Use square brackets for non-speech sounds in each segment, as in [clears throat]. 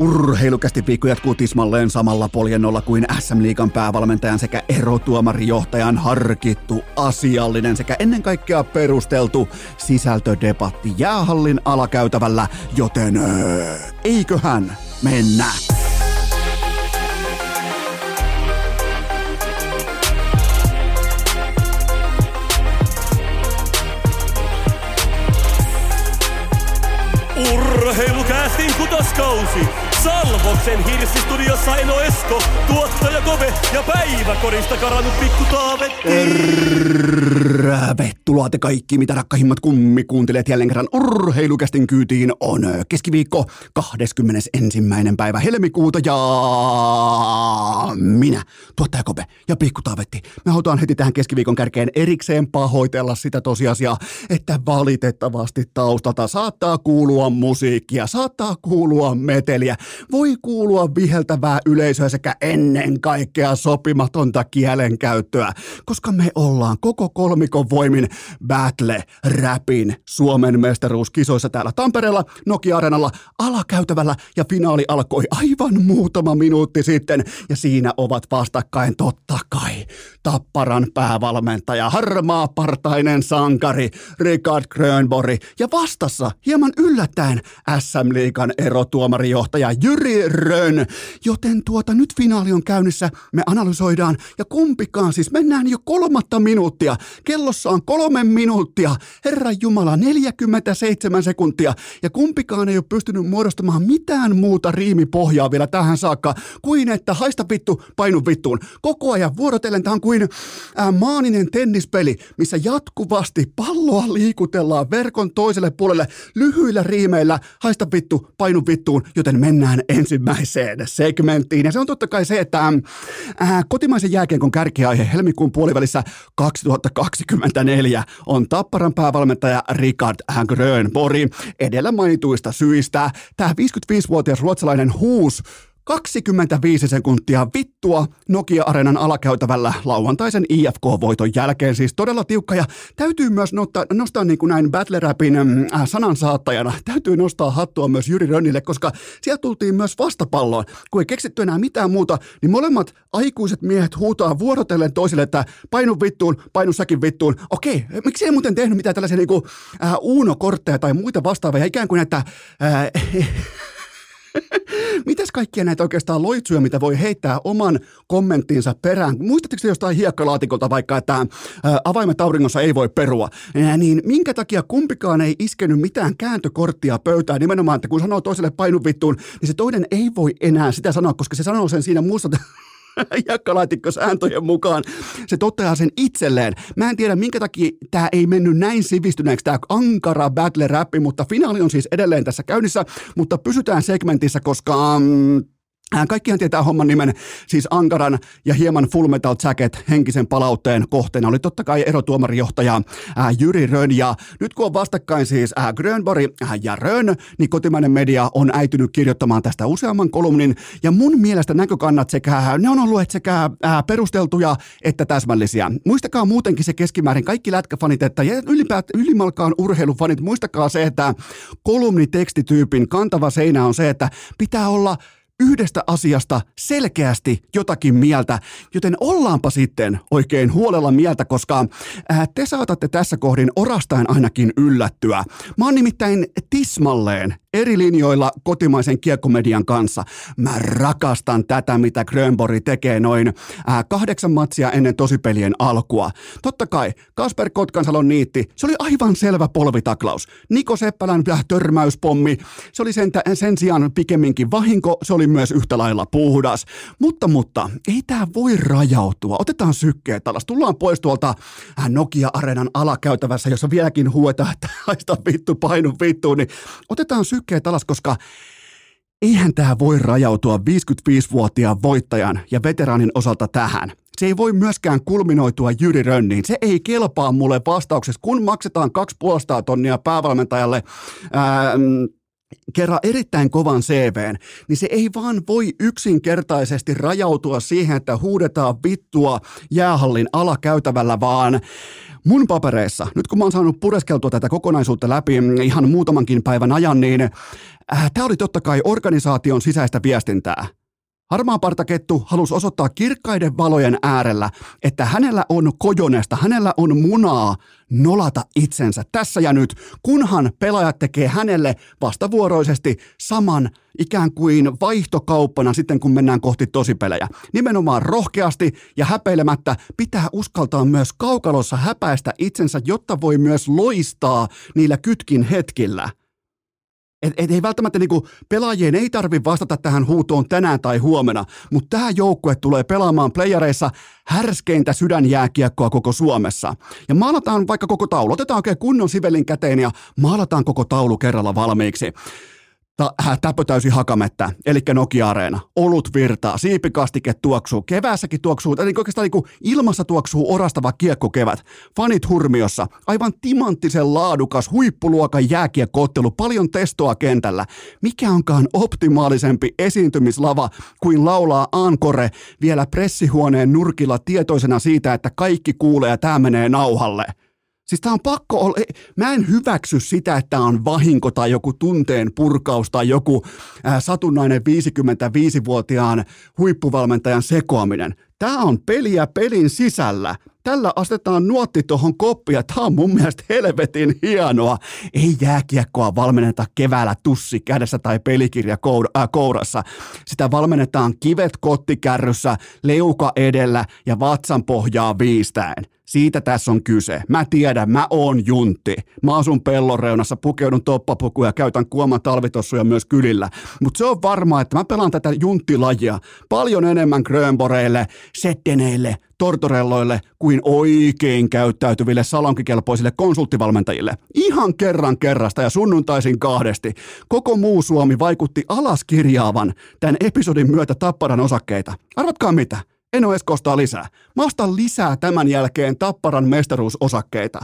Urheilukästi viikko jatkuu tismalleen samalla poljennolla kuin SM Liikan päävalmentajan sekä erotuomarijohtajan harkittu, asiallinen sekä ennen kaikkea perusteltu sisältödebatti jäähallin alakäytävällä, joten eiköhän mennä. Urheilukäästin kutoskausi! Salvoksen hirsistudiossa Eno Esko, tuottaja Kove ja päiväkorista karannut pikku Taavetti. Tervetuloa te kaikki, mitä rakkahimmat kummi kuuntelet jälleen kerran urheilukästin kyytiin on keskiviikko 21. päivä helmikuuta ja minä, tuottaja Kope ja Pikku Taavetti. Me halutaan heti tähän keskiviikon kärkeen erikseen pahoitella sitä tosiasiaa, että valitettavasti taustalta saattaa kuulua musiikkia, saattaa kuulua meteliä, voi kuulua viheltävää yleisöä sekä ennen kaikkea sopimatonta kielenkäyttöä, koska me ollaan koko kolmikon voimin Battle Rapin Suomen mestaruuskisoissa täällä Tampereella, Nokia-areenalla, alakäytävällä ja finaali alkoi aivan muutama minuutti sitten. Ja siinä ovat vastakkain totta kai Tapparan päävalmentaja, harmaa partainen sankari Richard Grönborg. Ja vastassa hieman yllättäen SM Liikan erotuomarijohtaja Jyri Rön. Joten tuota nyt finaali on käynnissä, me analysoidaan ja kumpikaan siis mennään jo kolmatta minuuttia. Kellossa on kolme minuuttia, Herran Jumala 47 sekuntia ja kumpikaan ei ole pystynyt muodostamaan mitään muuta riimipohjaa vielä tähän saakka kuin että haista vittu, painu vittuun. Koko ajan vuorotellen tämä on kuin ää, maaninen tennispeli, missä jatkuvasti palloa liikutellaan verkon toiselle puolelle lyhyillä riimeillä, haista vittu, painu vittuun, joten mennään ensimmäiseen segmenttiin. Ja se on totta kai se, että ää, kotimaisen jääkiekon kärkiaihe helmikuun puolivälissä 2024 on Tapparan päävalmentaja Richard Grönborg. Edellä mainituista syistä tämä 55-vuotias ruotsalainen huus 25 sekuntia vittua Nokia-areenan alakäytävällä lauantaisen IFK-voiton jälkeen. Siis todella tiukka ja täytyy myös nostaa, nostaa niin kuin näin Battle Rapin äh, sanansaattajana, täytyy nostaa hattua myös Jyri Rönnille, koska sieltä tultiin myös vastapalloon. Kun ei keksitty enää mitään muuta, niin molemmat aikuiset miehet huutaa vuorotellen toisille, että painu vittuun, painu säkin vittuun. Okei, miksi ei muuten tehnyt mitään tällaisia niin kuin, äh, uunokortteja tai muita vastaavia, ikään kuin että äh, [laughs] [laughs] Mitäs kaikkia näitä oikeastaan loitsuja, mitä voi heittää oman kommenttinsa perään? Muistatteko jostain hiekkalaatikolta vaikka, että avaimet auringossa ei voi perua? Niin minkä takia kumpikaan ei iskenyt mitään kääntökorttia pöytään nimenomaan, että kun sanoo toiselle painu vittuun, niin se toinen ei voi enää sitä sanoa, koska se sanoo sen siinä muussa [laughs] [laughs] sääntöjen mukaan. Se toteaa sen itselleen. Mä en tiedä, minkä takia tämä ei mennyt näin sivistyneeksi, tämä ankara battle rappi, mutta finaali on siis edelleen tässä käynnissä, mutta pysytään segmentissä, koska... Um, Kaikkihan tietää homman nimen, siis Ankaran ja hieman Full Metal Jacket henkisen palautteen kohteena oli totta kai erotuomarijohtaja ää, Jyri Rön. Ja nyt kun on vastakkain siis ää, Grönborg ja Rön, niin kotimainen media on äitynyt kirjoittamaan tästä useamman kolumnin. Ja mun mielestä näkökannat sekä, ne on ollut sekä ää, perusteltuja että täsmällisiä. Muistakaa muutenkin se keskimäärin kaikki lätkäfanit, että ylipäät, ylimalkaan urheilufanit, muistakaa se, että kolumnitekstityypin kantava seinä on se, että pitää olla yhdestä asiasta selkeästi jotakin mieltä, joten ollaanpa sitten oikein huolella mieltä, koska ää, te saatatte tässä kohdin orastain ainakin yllättyä. Mä oon nimittäin tismalleen eri linjoilla kotimaisen kiekkomedian kanssa. Mä rakastan tätä, mitä Grönborg tekee noin ää, kahdeksan matsia ennen tosipelien alkua. Totta kai, Kasper Kotkansalon niitti, se oli aivan selvä polvitaklaus. Niko Seppälän törmäyspommi, se oli sen, sen sijaan pikemminkin vahinko, se oli myös yhtä lailla puhdas. Mutta, mutta, ei tämä voi rajautua. Otetaan sykkeet alas. Tullaan pois tuolta äh, Nokia-areenan alakäytävässä, jossa vieläkin huetaan, että [laughs] haista vittu, painu vittu, niin otetaan sykkeet alas, koska eihän tämä voi rajautua 55-vuotiaan voittajan ja veteraanin osalta tähän. Se ei voi myöskään kulminoitua Jyri Rönniin. Se ei kelpaa mulle vastauksessa, kun maksetaan kaksi puolesta tonnia päävalmentajalle ää, kerran erittäin kovan CVn, niin se ei vaan voi yksinkertaisesti rajautua siihen, että huudetaan vittua jäähallin alakäytävällä, vaan mun papereissa, nyt kun mä oon saanut pureskeltua tätä kokonaisuutta läpi ihan muutamankin päivän ajan, niin äh, tämä oli totta kai organisaation sisäistä viestintää. Harmaapartakettu halusi osoittaa kirkkaiden valojen äärellä, että hänellä on kojonesta, hänellä on munaa nolata itsensä tässä ja nyt, kunhan pelaajat tekee hänelle vastavuoroisesti saman ikään kuin vaihtokauppana sitten, kun mennään kohti tosipelejä. Nimenomaan rohkeasti ja häpeilemättä pitää uskaltaa myös kaukalossa häpäistä itsensä, jotta voi myös loistaa niillä kytkin hetkillä – et, et ei välttämättä niinku, pelaajien ei tarvi vastata tähän huutoon tänään tai huomenna, mutta tämä joukkue tulee pelaamaan playareissa härskeintä sydänjääkiekkoa koko Suomessa. Ja maalataan vaikka koko taulu, otetaan oikein kunnon sivelin käteen ja maalataan koko taulu kerralla valmiiksi ta, äh, täpötäysi hakamettä, eli Nokia-areena. Olut virtaa, siipikastike tuoksuu, keväässäkin tuoksuu, eli oikeastaan niin ilmassa tuoksuu orastava kiekkokevät. Fanit hurmiossa, aivan timanttisen laadukas huippuluokan jääkiekkoottelu, paljon testoa kentällä. Mikä onkaan optimaalisempi esiintymislava kuin laulaa Ankore vielä pressihuoneen nurkilla tietoisena siitä, että kaikki kuulee ja tämä menee nauhalle. Siis tämä on pakko olla, mä en hyväksy sitä, että on vahinko tai joku tunteen purkaus tai joku äh, satunnainen 55-vuotiaan huippuvalmentajan sekoaminen. Tämä on peliä pelin sisällä. Tällä astetaan nuotti tuohon koppia. Tämä on mun mielestä helvetin hienoa. Ei jääkiekkoa valmenneta keväällä tussi kädessä tai pelikirja äh, kourassa. Sitä valmennetaan kivet kottikärryssä, leuka edellä ja vatsan pohjaa viistäen. Siitä tässä on kyse. Mä tiedän, mä oon juntti. Mä asun pellonreunassa, pukeudun toppapukuja ja käytän kuoman talvitossuja myös kylillä. Mutta se on varmaa, että mä pelaan tätä junttilajia paljon enemmän Grönboreille, setteneille, tortorelloille kuin oikein käyttäytyville salonkikelpoisille konsulttivalmentajille. Ihan kerran kerrasta ja sunnuntaisin kahdesti. Koko muu Suomi vaikutti alaskirjaavan tämän episodin myötä Tapparan osakkeita. Arvatkaa mitä? En ole lisää. Mä ostan lisää tämän jälkeen Tapparan mestaruusosakkeita.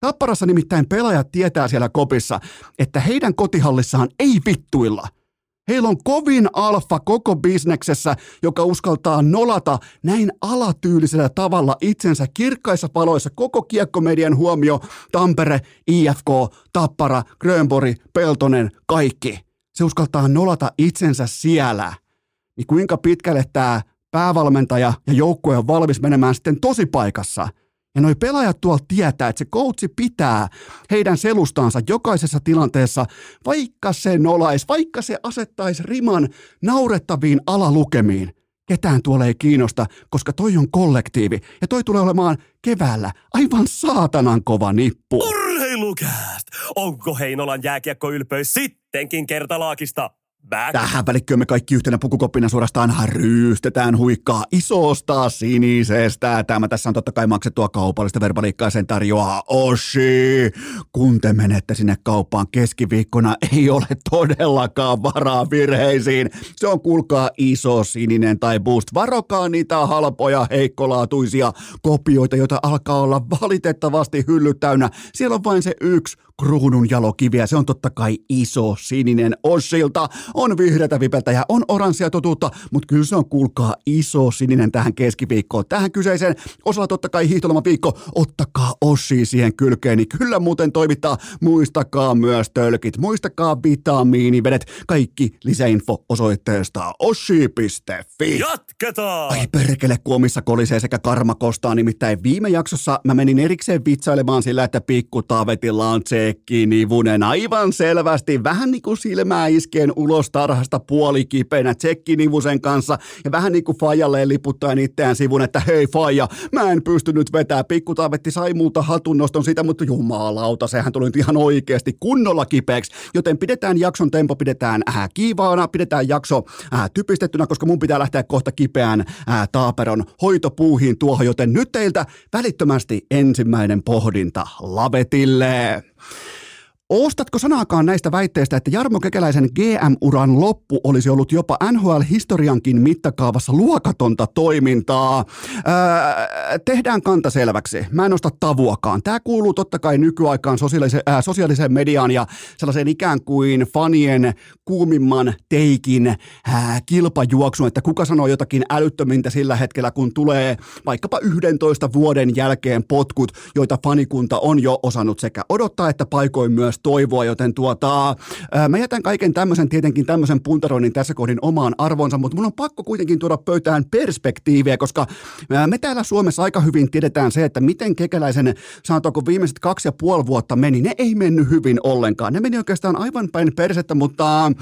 Tapparassa nimittäin pelaajat tietää siellä kopissa, että heidän kotihallissaan ei vittuilla. Heillä on kovin alfa koko bisneksessä, joka uskaltaa nolata näin alatyylisellä tavalla itsensä kirkkaissa paloissa koko kiekkomedian huomio Tampere, IFK, Tappara, Grönbori, Peltonen, kaikki. Se uskaltaa nolata itsensä siellä. Niin kuinka pitkälle tämä päävalmentaja ja joukkue on valmis menemään sitten tosipaikassa. Ja noi pelaajat tuolla tietää, että se coachi pitää heidän selustaansa jokaisessa tilanteessa, vaikka se nolaisi, vaikka se asettaisi riman naurettaviin alalukemiin. Ketään tuolla ei kiinnosta, koska toi on kollektiivi ja toi tulee olemaan keväällä aivan saatanan kova nippu. Urheilukääst! Onko Heinolan jääkiekkoylpeys sittenkin kertalaakista? Back. Tähän välikköön me kaikki yhtenä pukukoppina suorastaan ryystetään huikkaa isosta sinisestä. Tämä tässä on totta kai maksettua kaupallista verbaliikkaa sen tarjoaa Oshi. Kun te menette sinne kauppaan keskiviikkona, ei ole todellakaan varaa virheisiin. Se on kuulkaa iso sininen tai boost. Varokaa niitä halpoja, heikkolaatuisia kopioita, joita alkaa olla valitettavasti hyllyt täynnä. Siellä on vain se yksi kruunun jalokiviä. Se on totta kai iso sininen Oshilta. On vihreätä vipeltä ja on oranssia totuutta, mutta kyllä se on kuulkaa iso sininen tähän keskiviikkoon. Tähän kyseiseen osalla totta kai viikko. Ottakaa Oshi siihen kylkeen, niin kyllä muuten toimittaa. Muistakaa myös tölkit, muistakaa vitamiinivedet. Kaikki lisäinfo osoitteesta oshi.fi. Jatketaan! Ai perkele, kuomissa kolisee sekä karma kostaa. Nimittäin viime jaksossa mä menin erikseen vitsailemaan sillä, että pikku Taavetilla on Tsekki Nivunen aivan selvästi vähän niin kuin silmää iskeen ulos tarhasta puolikipeänä Tsekki Nivusen kanssa ja vähän niin kuin Fajalle liputtaen itseään sivun, että hei Faja, mä en pystynyt vetää. Pikku Taavetti sai multa hatunnoston siitä, mutta jumalauta, sehän tuli nyt ihan oikeasti kunnolla kipeäksi, joten pidetään jakson tempo, pidetään äh, kiivaana, pidetään jakso äh, typistettynä, koska mun pitää lähteä kohta kipeään äh, taaperon hoitopuuhiin tuohon, joten nyt teiltä välittömästi ensimmäinen pohdinta lavetille. Ostatko sanaakaan näistä väitteistä, että Jarmo Kekäläisen GM-uran loppu olisi ollut jopa NHL-historiankin mittakaavassa luokatonta toimintaa? Öö, tehdään kanta selväksi. Mä en osta tavuakaan. Tämä kuuluu totta kai nykyaikaan sosiaaliseen, äh, sosiaaliseen mediaan ja sellaiseen ikään kuin fanien kuumimman teikin äh, kilpajuoksuun, että kuka sanoo jotakin älyttömintä sillä hetkellä, kun tulee vaikkapa 11 vuoden jälkeen potkut, joita fanikunta on jo osannut sekä odottaa että paikoin myös toivoa, joten tuota, ää, mä jätän kaiken tämmöisen tietenkin tämmöisen puntaroinnin tässä kohdin omaan arvonsa, mutta mun on pakko kuitenkin tuoda pöytään perspektiiviä, koska ää, me täällä Suomessa aika hyvin tiedetään se, että miten kekäläisen, sanotaanko viimeiset kaksi ja puoli vuotta meni, ne ei mennyt hyvin ollenkaan. Ne meni oikeastaan aivan päin persettä, mutta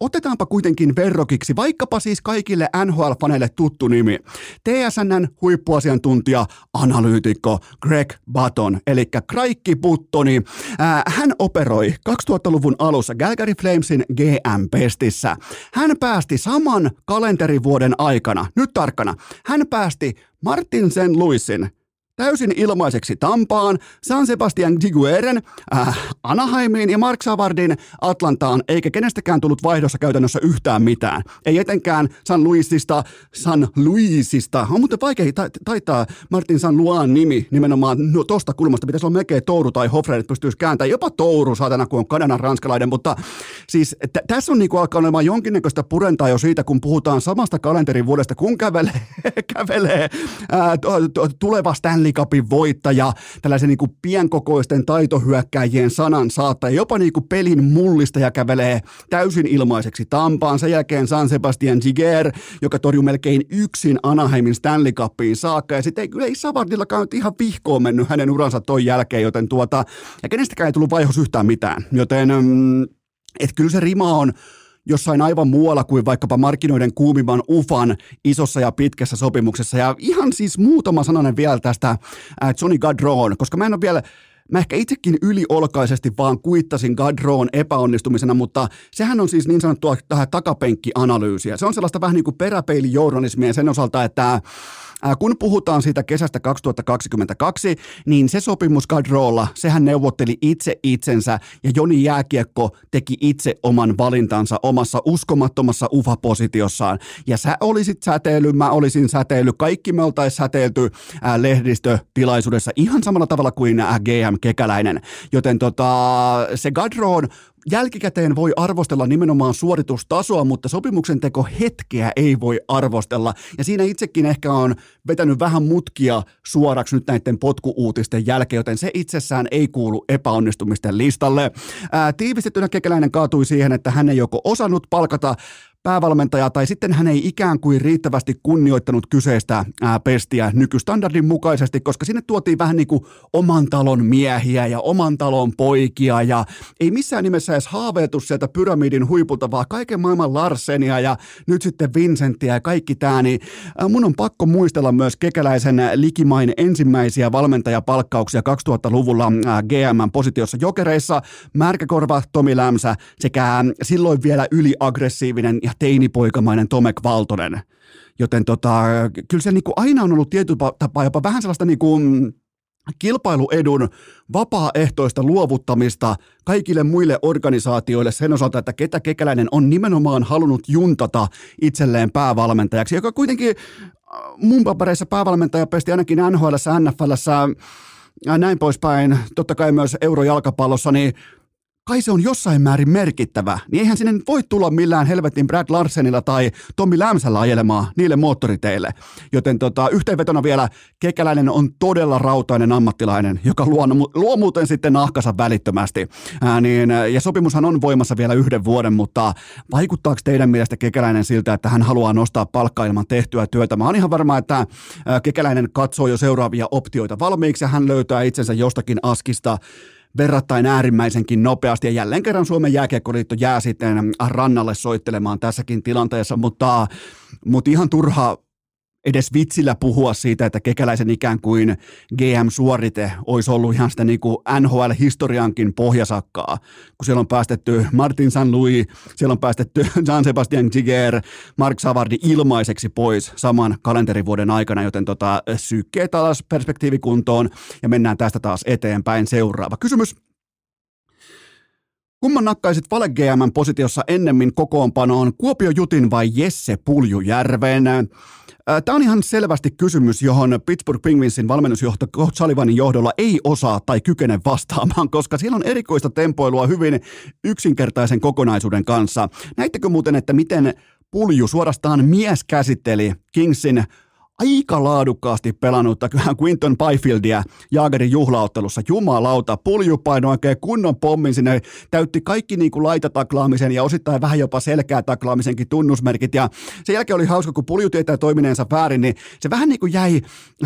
otetaanpa kuitenkin verrokiksi, vaikkapa siis kaikille NHL-faneille tuttu nimi. TSNn huippuasiantuntija, analyytikko Greg Button, eli Kraikki Buttoni. Hän operoi 2000-luvun alussa Calgary Flamesin GM-pestissä. Hän päästi saman kalenterivuoden aikana, nyt tarkkana, hän päästi Martin St. Louisin täysin ilmaiseksi Tampaan, San Sebastian Gigueren, äh, Anaheimiin ja Mark Savardin Atlantaan, eikä kenestäkään tullut vaihdossa käytännössä yhtään mitään. Ei etenkään San Luisista, San Luisista. On muuten vaikea ta- taitaa Martin San Luan nimi nimenomaan no, tosta kulmasta. Pitäisi olla melkein Touru tai Hofre, että pystyisi kääntämään. Jopa Touru, saatana, kun on Kanadan ranskalainen. Mutta siis t- tässä on niinku alkaa olemaan jonkinnäköistä purentaa jo siitä, kun puhutaan samasta kalenterivuodesta, kun kävelee, [laughs] kävelee ää, t- tuleva Stanley Cupin voittaja, tällaisen niin kuin pienkokoisten taitohyökkäjien sanan saattaja, jopa niin kuin pelin mullistaja kävelee täysin ilmaiseksi Tampaan. Sen jälkeen San Sebastian Giger, joka torjui melkein yksin Anaheimin Stanley Cupiin saakka. Ja sitten ei, ei Savardillakaan nyt ihan vihkoon mennyt hänen uransa toi jälkeen, joten tuota, ja kenestäkään ei tullut vaihos yhtään mitään. Joten, mm, että kyllä se rima on jossain aivan muualla kuin vaikkapa markkinoiden kuumimman ufan isossa ja pitkässä sopimuksessa. Ja ihan siis muutama sananen vielä tästä äh, Johnny Gadron, koska mä en ole vielä Mä ehkä itsekin yliolkaisesti vaan kuittasin Gadroon epäonnistumisena, mutta sehän on siis niin sanottua takapenkkianalyysiä. Se on sellaista vähän niin kuin peräpeilijournalismia sen osalta, että kun puhutaan siitä kesästä 2022, niin se sopimus Gadrolla, sehän neuvotteli itse itsensä ja Joni Jääkiekko teki itse oman valintansa omassa uskomattomassa ufa-positiossaan. Ja sä olisit säteily, mä olisin säteily, kaikki me oltaisiin säteilty ää, lehdistötilaisuudessa ihan samalla tavalla kuin ää, GM Kekäläinen. Joten tota, se Gadron jälkikäteen voi arvostella nimenomaan suoritustasoa, mutta sopimuksen teko hetkeä ei voi arvostella. Ja siinä itsekin ehkä on vetänyt vähän mutkia suoraksi nyt näiden potkuuutisten jälkeen, joten se itsessään ei kuulu epäonnistumisten listalle. Ää, tiivistettynä kekäläinen kaatui siihen, että hän ei joko osannut palkata päävalmentaja tai sitten hän ei ikään kuin riittävästi kunnioittanut kyseistä ää, pestiä nykystandardin mukaisesti, koska sinne tuotiin vähän niin kuin oman talon miehiä ja oman talon poikia ja ei missään nimessä edes haaveiltu sieltä pyramidin huipulta, vaan kaiken maailman Larsenia ja nyt sitten Vincenttiä ja kaikki tämä, niin mun on pakko muistella myös kekäläisen likimain ensimmäisiä valmentajapalkkauksia 2000-luvulla GM-positiossa jokereissa, Märkäkorva, Tomi Lämsä sekä silloin vielä yliaggressiivinen ja teinipoikamainen Tomek Valtonen. Joten tota, kyllä se niinku aina on ollut tietyllä tapaa jopa vähän sellaista niinku kilpailuedun vapaaehtoista luovuttamista kaikille muille organisaatioille sen osalta, että ketä kekäläinen on nimenomaan halunnut juntata itselleen päävalmentajaksi, joka kuitenkin äh, mun papereissa päävalmentaja pesti ainakin NHL, NFL, näin poispäin, totta kai myös eurojalkapallossa, niin kai se on jossain määrin merkittävä, niin eihän sinne voi tulla millään helvetin Brad Larsenilla tai Tommi Lämsällä ajelemaan niille moottoriteille. Joten tota, yhteenvetona vielä, Kekäläinen on todella rautainen ammattilainen, joka luo, luo muuten sitten nahkansa välittömästi. Ää, niin, ja sopimushan on voimassa vielä yhden vuoden, mutta vaikuttaako teidän mielestä Kekäläinen siltä, että hän haluaa nostaa palkkaa ilman tehtyä työtä? Mä oon ihan varma, että Kekäläinen katsoo jo seuraavia optioita valmiiksi ja hän löytää itsensä jostakin askista verrattain äärimmäisenkin nopeasti. Ja jälleen kerran Suomen jääkiekkoliitto jää sitten rannalle soittelemaan tässäkin tilanteessa, mutta, mutta ihan turha edes vitsillä puhua siitä, että kekäläisen ikään kuin GM-suorite olisi ollut ihan sitä niin NHL-historiankin pohjasakkaa, kun siellä on päästetty Martin San Louis, siellä on päästetty [laughs] Jean Sebastian Giger, Mark Savardi ilmaiseksi pois saman kalenterivuoden aikana, joten tota, sykkeet taas perspektiivikuntoon ja mennään tästä taas eteenpäin. Seuraava kysymys. Kumman nakkaisit Vale GMn positiossa ennemmin kokoonpanoon, Kuopio Jutin vai Jesse Puljujärven? Tämä on ihan selvästi kysymys, johon Pittsburgh Penguinsin valmennusjohto Coach Sullivanin johdolla ei osaa tai kykene vastaamaan, koska siellä on erikoista tempoilua hyvin yksinkertaisen kokonaisuuden kanssa. Näittekö muuten, että miten Pulju suorastaan mies käsitteli Kingsin aika laadukkaasti pelannutta Quinton Byfieldia Jaagerin juhlaottelussa. Jumalauta, pulju paino oikein kunnon pommin sinne, täytti kaikki niin kuin laitataklaamisen ja osittain vähän jopa selkää taklaamisenkin tunnusmerkit. Ja sen jälkeen oli hauska, kun pulju tietää toimineensa väärin, niin se vähän niin kuin jäi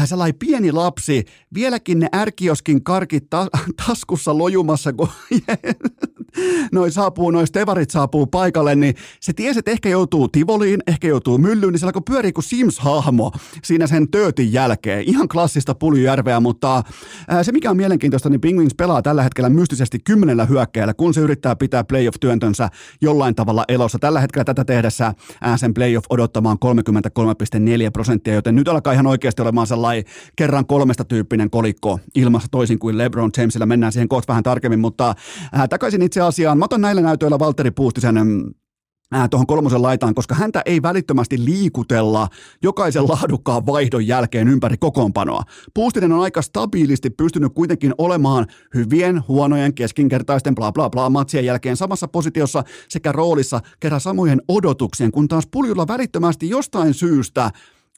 sellainen pieni lapsi, vieläkin ne ärkioskin karkit ta- taskussa lojumassa, kun [laughs] noin saapuu, noin stevarit saapuu paikalle, niin se tiesi, että ehkä joutuu Tivoliin, ehkä joutuu myllyyn, niin se alkoi pyörii kuin Sims-hahmo siinä sen töötin jälkeen. Ihan klassista Puljujärveä, mutta se mikä on mielenkiintoista, niin Penguins pelaa tällä hetkellä mystisesti kymmenellä hyökkäjällä, kun se yrittää pitää playoff-työntönsä jollain tavalla elossa. Tällä hetkellä tätä tehdessä sen playoff odottamaan 33,4 prosenttia, joten nyt alkaa ihan oikeasti olemaan sellainen kerran kolmesta tyyppinen kolikko ilmassa toisin kuin LeBron Jamesilla. Mennään siihen kohta vähän tarkemmin, mutta takaisin itse asiaan. Mä otan näillä näytöillä Valtteri Puustisen tuohon kolmosen laitaan, koska häntä ei välittömästi liikutella jokaisen laadukkaan vaihdon jälkeen ympäri kokoonpanoa. Puustinen on aika stabiilisti pystynyt kuitenkin olemaan hyvien, huonojen, keskinkertaisten bla bla bla matsien jälkeen samassa positiossa sekä roolissa kerran samojen odotuksien, kun taas puljulla välittömästi jostain syystä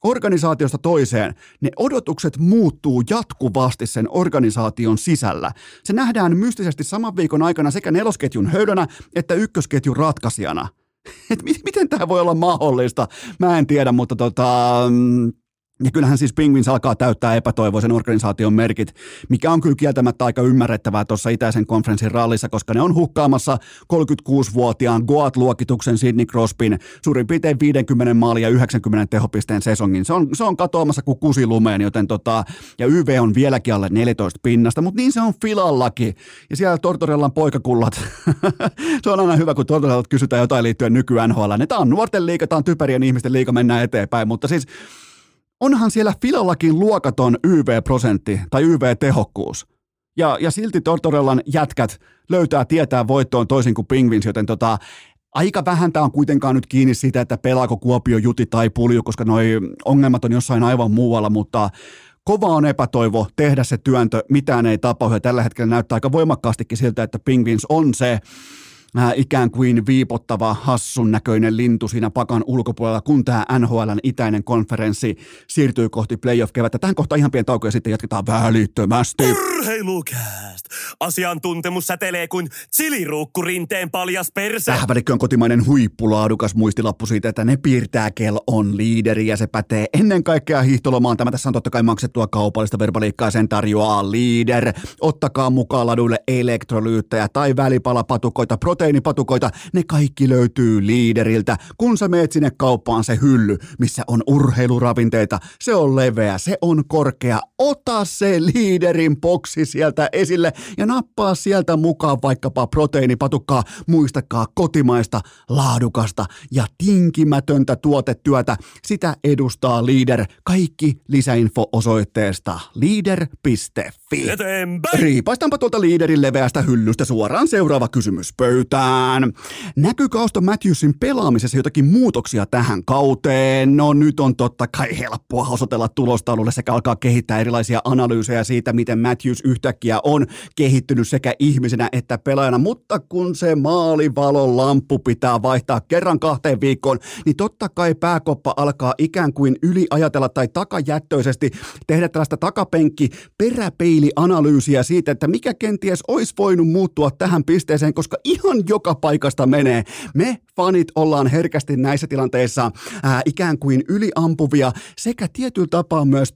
organisaatiosta toiseen, ne odotukset muuttuu jatkuvasti sen organisaation sisällä. Se nähdään mystisesti saman viikon aikana sekä nelosketjun höydönä että ykkösketjun ratkaisijana [laughs] – et miten tämä voi olla mahdollista? Mä en tiedä, mutta tota, mm, ja kyllähän siis Penguins alkaa täyttää epätoivoisen organisaation merkit, mikä on kyllä kieltämättä aika ymmärrettävää tuossa itäisen konferenssin rallissa, koska ne on hukkaamassa 36-vuotiaan Goat-luokituksen Sidney Crosbyn suurin piirtein 50 maalia ja 90 tehopisteen sesongin. Se on, se on katoamassa kuin kusi lumeen, joten tota, ja YV on vieläkin alle 14 pinnasta, mutta niin se on Filallakin. Ja siellä Tortorellan poikakullat. [laughs] se on aina hyvä, kun Tortorellat kysytään jotain liittyen nyky NHL. Tämä on nuorten liika, tämä on typerien ihmisten liika, mennään eteenpäin, mutta siis onhan siellä Filallakin luokaton YV-prosentti tai YV-tehokkuus. Ja, ja silti Tortorellan jätkät löytää tietää voittoon toisin kuin Pingvins, joten tota, aika vähän tämä on kuitenkaan nyt kiinni siitä, että pelaako Kuopio, Juti tai Pulju, koska noi ongelmat on jossain aivan muualla, mutta kova on epätoivo tehdä se työntö, mitään ei tapahdu ja tällä hetkellä näyttää aika voimakkaastikin siltä, että Pingvins on se ikään kuin viipottava, hassun näköinen lintu siinä pakan ulkopuolella, kun tämä NHLn itäinen konferenssi siirtyy kohti playoff-kevättä. Tähän kohtaan ihan pieni tauko ja sitten jatketaan välittömästi. Urheilukääst! Asiantuntemus sätelee kuin chiliruukku rinteen paljas persä. Tähän välikköön kotimainen huippulaadukas muistilappu siitä, että ne piirtää kel on liideri ja se pätee ennen kaikkea hiihtolomaan. Tämä tässä on totta kai maksettua kaupallista verbaliikkaa, sen tarjoaa liider. Ottakaa mukaan laduille elektrolyyttejä tai välipalapatukoita, proteiinipatukoita. Ne kaikki löytyy liideriltä. Kun sä meet sinne kauppaan se hylly, missä on urheiluravinteita, se on leveä, se on korkea. Ota se liiderin boksi sieltä esille ja nappaa sieltä mukaan vaikkapa proteiinipatukkaa. Muistakaa kotimaista, laadukasta ja tinkimätöntä tuotetyötä. Sitä edustaa Leader. Kaikki lisäinfo osoitteesta leader.fi. Eteenpäin! Riipaistaanpa tuolta Leaderin leveästä hyllystä suoraan seuraava kysymys pöytään. Näkyykö Auston Matthewsin pelaamisessa jotakin muutoksia tähän kauteen? No nyt on totta kai helppoa osoitella tulostaululle sekä alkaa kehittää erilaisia analyysejä siitä, miten Matthews yhtäkkiä on kehittynyt sekä ihmisenä että pelaajana, mutta kun se maalivalon lamppu pitää vaihtaa kerran kahteen viikkoon, niin totta kai pääkoppa alkaa ikään kuin yliajatella tai takajättöisesti tehdä tällaista takapenkki peräpeilianalyysiä siitä, että mikä kenties olisi voinut muuttua tähän pisteeseen, koska ihan joka paikasta menee. Me fanit ollaan herkästi näissä tilanteissa ää, ikään kuin yliampuvia sekä tietyllä tapaa myös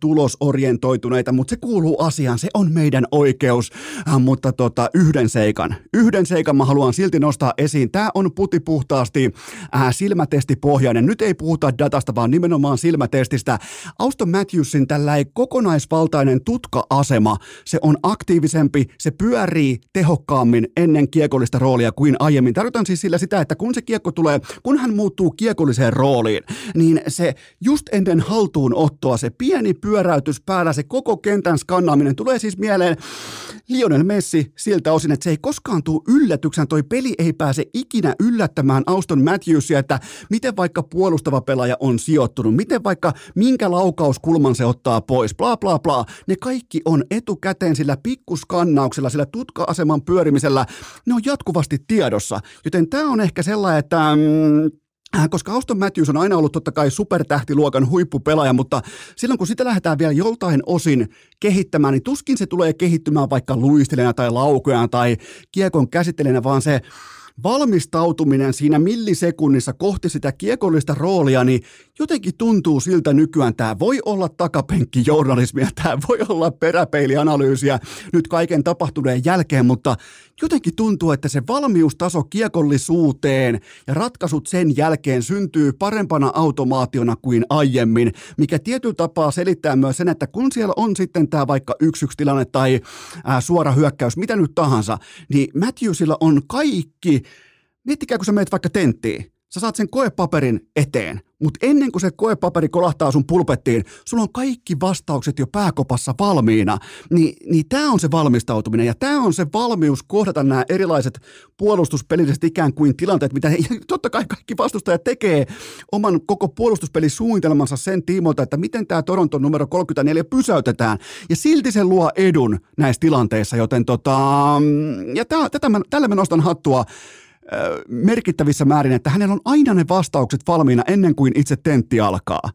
tulosorientoituneita, mutta se kuuluu asiaan, se on meidän oikeus. Äh, mutta tota, yhden seikan, yhden seikan mä haluan silti nostaa esiin. Tämä on putipuhtaasti äh, silmätestipohjainen. Nyt ei puhuta datasta, vaan nimenomaan silmätestistä. Auston Matthewsin tällä kokonaisvaltainen tutka-asema, se on aktiivisempi, se pyörii tehokkaammin ennen kiekollista roolia kuin aiemmin. Tarkoitan siis sillä sitä, että kun se kiekko tulee, kun hän muuttuu kiekolliseen rooliin, niin se just ennen haltuunottoa, se pieni pyöräytys päällä, se koko kentän skannaaminen. Tulee siis mieleen Lionel Messi siltä osin, että se ei koskaan tule yllätyksen. Toi peli ei pääse ikinä yllättämään Auston Matthewsia, että miten vaikka puolustava pelaaja on sijoittunut, miten vaikka minkä laukauskulman se ottaa pois, bla bla bla. Ne kaikki on etukäteen sillä pikkuskannauksella, sillä tutka-aseman pyörimisellä, ne on jatkuvasti tiedossa. Joten tämä on ehkä sellainen, että mm, koska Auston Matthews on aina ollut totta kai supertähtiluokan huippupelaaja, mutta silloin kun sitä lähdetään vielä joltain osin kehittämään, niin tuskin se tulee kehittymään vaikka luistelijana tai laukojana tai kiekon käsittelijänä, vaan se valmistautuminen siinä millisekunnissa kohti sitä kiekollista roolia, niin jotenkin tuntuu siltä nykyään, tämä voi olla takapenkkijournalismia, tämä voi olla peräpeilianalyysiä nyt kaiken tapahtuneen jälkeen, mutta jotenkin tuntuu, että se valmiustaso kiekollisuuteen ja ratkaisut sen jälkeen syntyy parempana automaationa kuin aiemmin, mikä tietyllä tapaa selittää myös sen, että kun siellä on sitten tämä vaikka yksi tilanne tai ää, suora hyökkäys, mitä nyt tahansa, niin Matthewsilla on kaikki, miettikää kun sä meet vaikka tenttiin, sä saat sen koepaperin eteen, mutta ennen kuin se koepaperi kolahtaa sun pulpettiin, sulla on kaikki vastaukset jo pääkopassa valmiina. Ni, niin tämä on se valmistautuminen ja tämä on se valmius kohdata nämä erilaiset puolustuspelilliset ikään kuin tilanteet, mitä he, [laughs] totta kai kaikki vastustajat tekee oman koko puolustuspelisuunnitelmansa sen tiimoilta, että miten tämä Toronton numero 34 pysäytetään. Ja silti se luo edun näissä tilanteissa, joten tota, ja tää, tätä mä, tällä mä nostan hattua merkittävissä määrin, että hänellä on aina ne vastaukset valmiina ennen kuin itse tentti alkaa.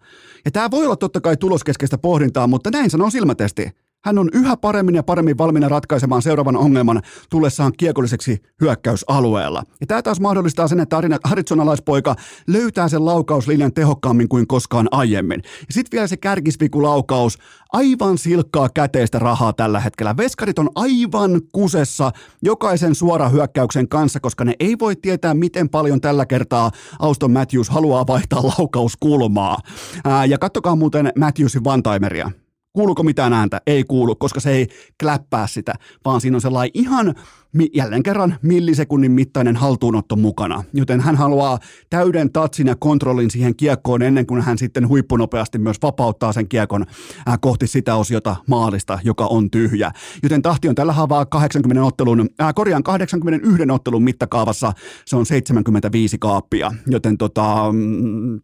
Ja tämä voi olla totta kai tuloskeskeistä pohdintaa, mutta näin sanoo silmätesti. Hän on yhä paremmin ja paremmin valmiina ratkaisemaan seuraavan ongelman tullessaan kiekolliseksi hyökkäysalueella. Ja tämä taas mahdollistaa sen, että Arizonalaispoika löytää sen laukauslinjan tehokkaammin kuin koskaan aiemmin. Ja sitten vielä se kärkisvikulaukaus, aivan silkkaa käteistä rahaa tällä hetkellä. Veskarit on aivan kusessa jokaisen suora hyökkäyksen kanssa, koska ne ei voi tietää, miten paljon tällä kertaa Auston Matthews haluaa vaihtaa laukauskulmaa. Ää, ja kattokaa muuten Matthewsin one-timeria. Kuuluuko mitään ääntä? Ei kuulu, koska se ei kläppää sitä, vaan siinä on sellainen ihan jälleen kerran millisekunnin mittainen haltuunotto mukana. Joten hän haluaa täyden tatsin ja kontrollin siihen kiekkoon ennen kuin hän sitten huippunopeasti myös vapauttaa sen kiekon äh, kohti sitä osiota maalista, joka on tyhjä. Joten tahti on tällä havaa 80 ottelun, äh, korjaan 81 ottelun mittakaavassa, se on 75 kaappia. Joten tota, mm,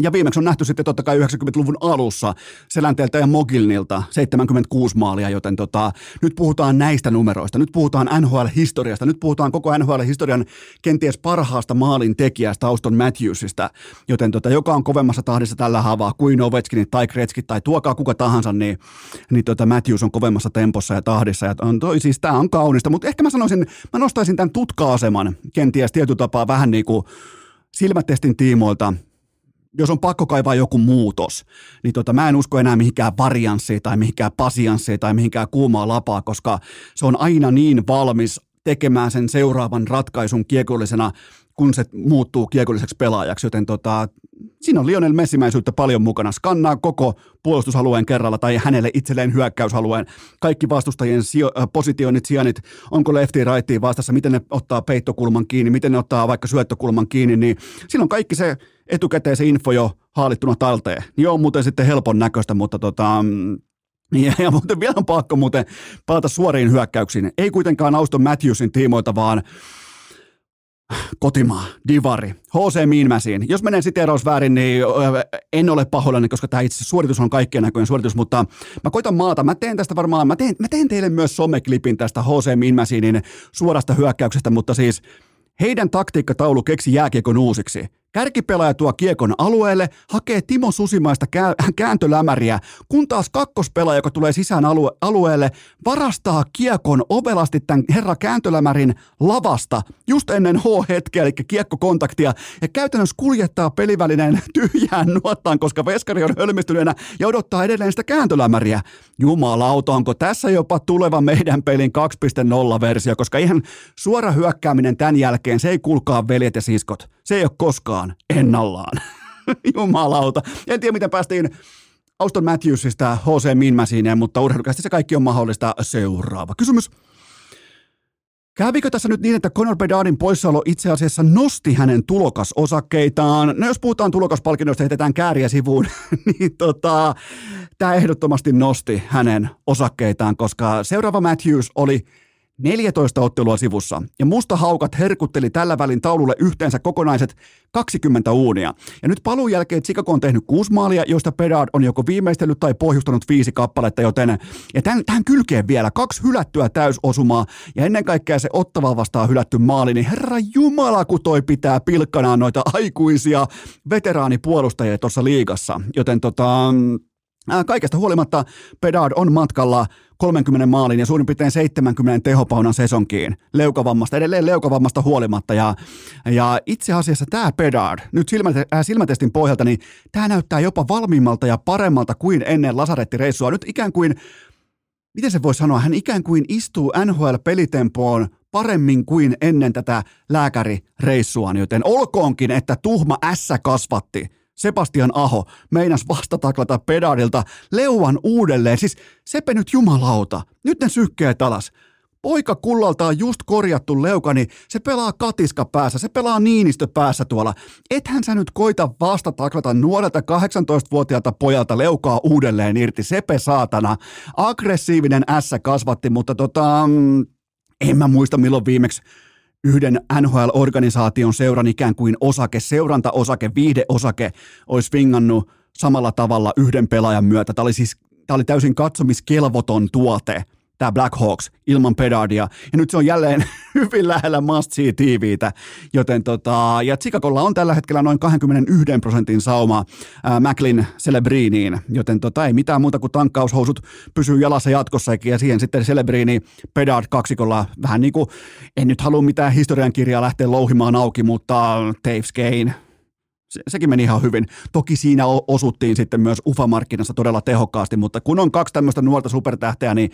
ja viimeksi on nähty sitten totta kai 90-luvun alussa Selänteeltä ja Mogilnilta 76 maalia, joten tota, nyt puhutaan näistä numeroista. Nyt puhutaan NHL-historiasta. Nyt puhutaan koko NHL-historian kenties parhaasta maalin tekijästä Auston Matthewsista, joten tota, joka on kovemmassa tahdissa tällä havaa kuin Ovechkinit tai Kretskit tai tuokaa kuka tahansa, niin, niin tota Matthews on kovemmassa tempossa ja tahdissa. Ja on, toi, siis tämä on kaunista, mutta ehkä mä sanoisin, mä nostaisin tämän tutka-aseman kenties tietyllä tapaa vähän niin kuin silmätestin tiimoilta jos on pakko kaivaa joku muutos, niin tota, mä en usko enää mihinkään varianssiin tai mihinkään pasianssiin tai mihinkään kuumaa lapaa, koska se on aina niin valmis tekemään sen seuraavan ratkaisun kiekollisena, kun se muuttuu kiekolliseksi pelaajaksi, joten tota, siinä on Lionel Messimäisyyttä paljon mukana. Skannaa koko puolustusalueen kerralla tai hänelle itselleen hyökkäysalueen. Kaikki vastustajien sijo- äh, positionit, sijainnit, onko lefti rightiin vastassa, miten ne ottaa peittokulman kiinni, miten ne ottaa vaikka syöttökulman kiinni, niin siinä on kaikki se etukäteen se info jo haalittuna talteen. Niin on muuten sitten helpon näköistä, mutta tota, mm, ja, [laughs] ja muuten vielä on pakko muuten palata suoriin hyökkäyksiin. Ei kuitenkaan Auston Matthewsin tiimoilta, vaan kotimaa, divari, HC Miinmäsiin. Jos menen siteeraus väärin, niin en ole pahoillani, koska tämä itse suoritus on kaikkien näköinen suoritus, mutta mä koitan maata. Mä teen tästä varmaan, mä teen, mä teen teille myös someklipin tästä HC Miinmäsiinin suorasta hyökkäyksestä, mutta siis heidän taktiikkataulu keksi jääkiekon uusiksi. Kärkipelaaja tuo kiekon alueelle, hakee Timo Susimaista [laughs] kääntölämäriä, kun taas kakkospelaaja, joka tulee sisään alue- alueelle, varastaa kiekon ovelasti tämän herra kääntölämärin lavasta just ennen H-hetkeä, eli kiekkokontaktia, ja käytännössä kuljettaa pelivälinen [laughs] tyhjään nuottaan, koska veskari on hölmistyneenä ja odottaa edelleen sitä kääntölämäriä. Jumalauta, onko tässä jopa tuleva meidän pelin 2.0-versio, koska ihan suora hyökkääminen tämän jälkeen, se ei kulkaa veljet ja siskot. Se ei ole koskaan ennallaan. [laughs] Jumalauta. En tiedä, miten päästiin Auston Matthewsista H.C. Minmäsiineen, mutta urheilukästi se kaikki on mahdollista. Seuraava kysymys. Kävikö tässä nyt niin, että Conor Bedardin poissaolo itse asiassa nosti hänen tulokasosakkeitaan? No jos puhutaan tulokaspalkinnoista, heitetään kääriä sivuun, [laughs] niin tota, tämä ehdottomasti nosti hänen osakkeitaan, koska seuraava Matthews oli 14 ottelua sivussa, ja musta haukat herkutteli tällä välin taululle yhteensä kokonaiset 20 uunia. Ja nyt paluun jälkeen Chicago on tehnyt kuusi maalia, joista Pedard on joko viimeistellyt tai pohjustanut viisi kappaletta, joten ja tämän, tähän kylkeen vielä kaksi hylättyä täysosumaa, ja ennen kaikkea se ottava vastaan hylätty maali, niin herra jumala, kun toi pitää pilkkanaan noita aikuisia veteraanipuolustajia tuossa liigassa. Joten tota, Kaikesta huolimatta Pedard on matkalla 30 maalin ja suurin piirtein 70 tehopaunan sesonkiin leukavammasta, edelleen leukavammasta huolimatta. Ja, ja itse asiassa tämä Pedard, nyt silmät, äh, silmätestin pohjalta, niin tämä näyttää jopa valmiimmalta ja paremmalta kuin ennen lasarettireissua. Nyt ikään kuin, miten se voi sanoa, hän ikään kuin istuu NHL-pelitempoon paremmin kuin ennen tätä lääkärireissua, joten olkoonkin, että tuhma ässä kasvatti – Sebastian Aho meinas vastataklata pedadilta leuan uudelleen. Siis Sepe nyt jumalauta. Nyt ne sykkeet alas. Poika kullalta on just korjattu leuka, niin se pelaa katiska päässä, se pelaa Niinistö päässä tuolla. Ethän sä nyt koita vastataklata nuorelta 18-vuotiaalta pojalta leukaa uudelleen irti, sepe saatana. Aggressiivinen ässä kasvatti, mutta tota, en mä muista milloin viimeksi yhden NHL-organisaation seuran ikään kuin osake, seurantaosake, viihdeosake olisi vingannut samalla tavalla yhden pelaajan myötä. Tämä oli siis tämä oli täysin katsomiskelvoton tuote – tämä Black Hawks ilman pedardia. Ja nyt se on jälleen [laughs] hyvin lähellä must see TVtä, joten tota, ja Chicagolla on tällä hetkellä noin 21 prosentin sauma ää, Macklin Celebriniin, joten tota, ei mitään muuta kuin tankkaushousut pysyy jalassa jatkossakin ja siihen sitten Celebrini Pedard kaksikolla vähän niin kuin, en nyt halua mitään historiankirjaa lähteä louhimaan auki, mutta Dave Skane, se, sekin meni ihan hyvin. Toki siinä osuttiin sitten myös UFA-markkinassa todella tehokkaasti, mutta kun on kaksi tämmöistä nuorta supertähteä, niin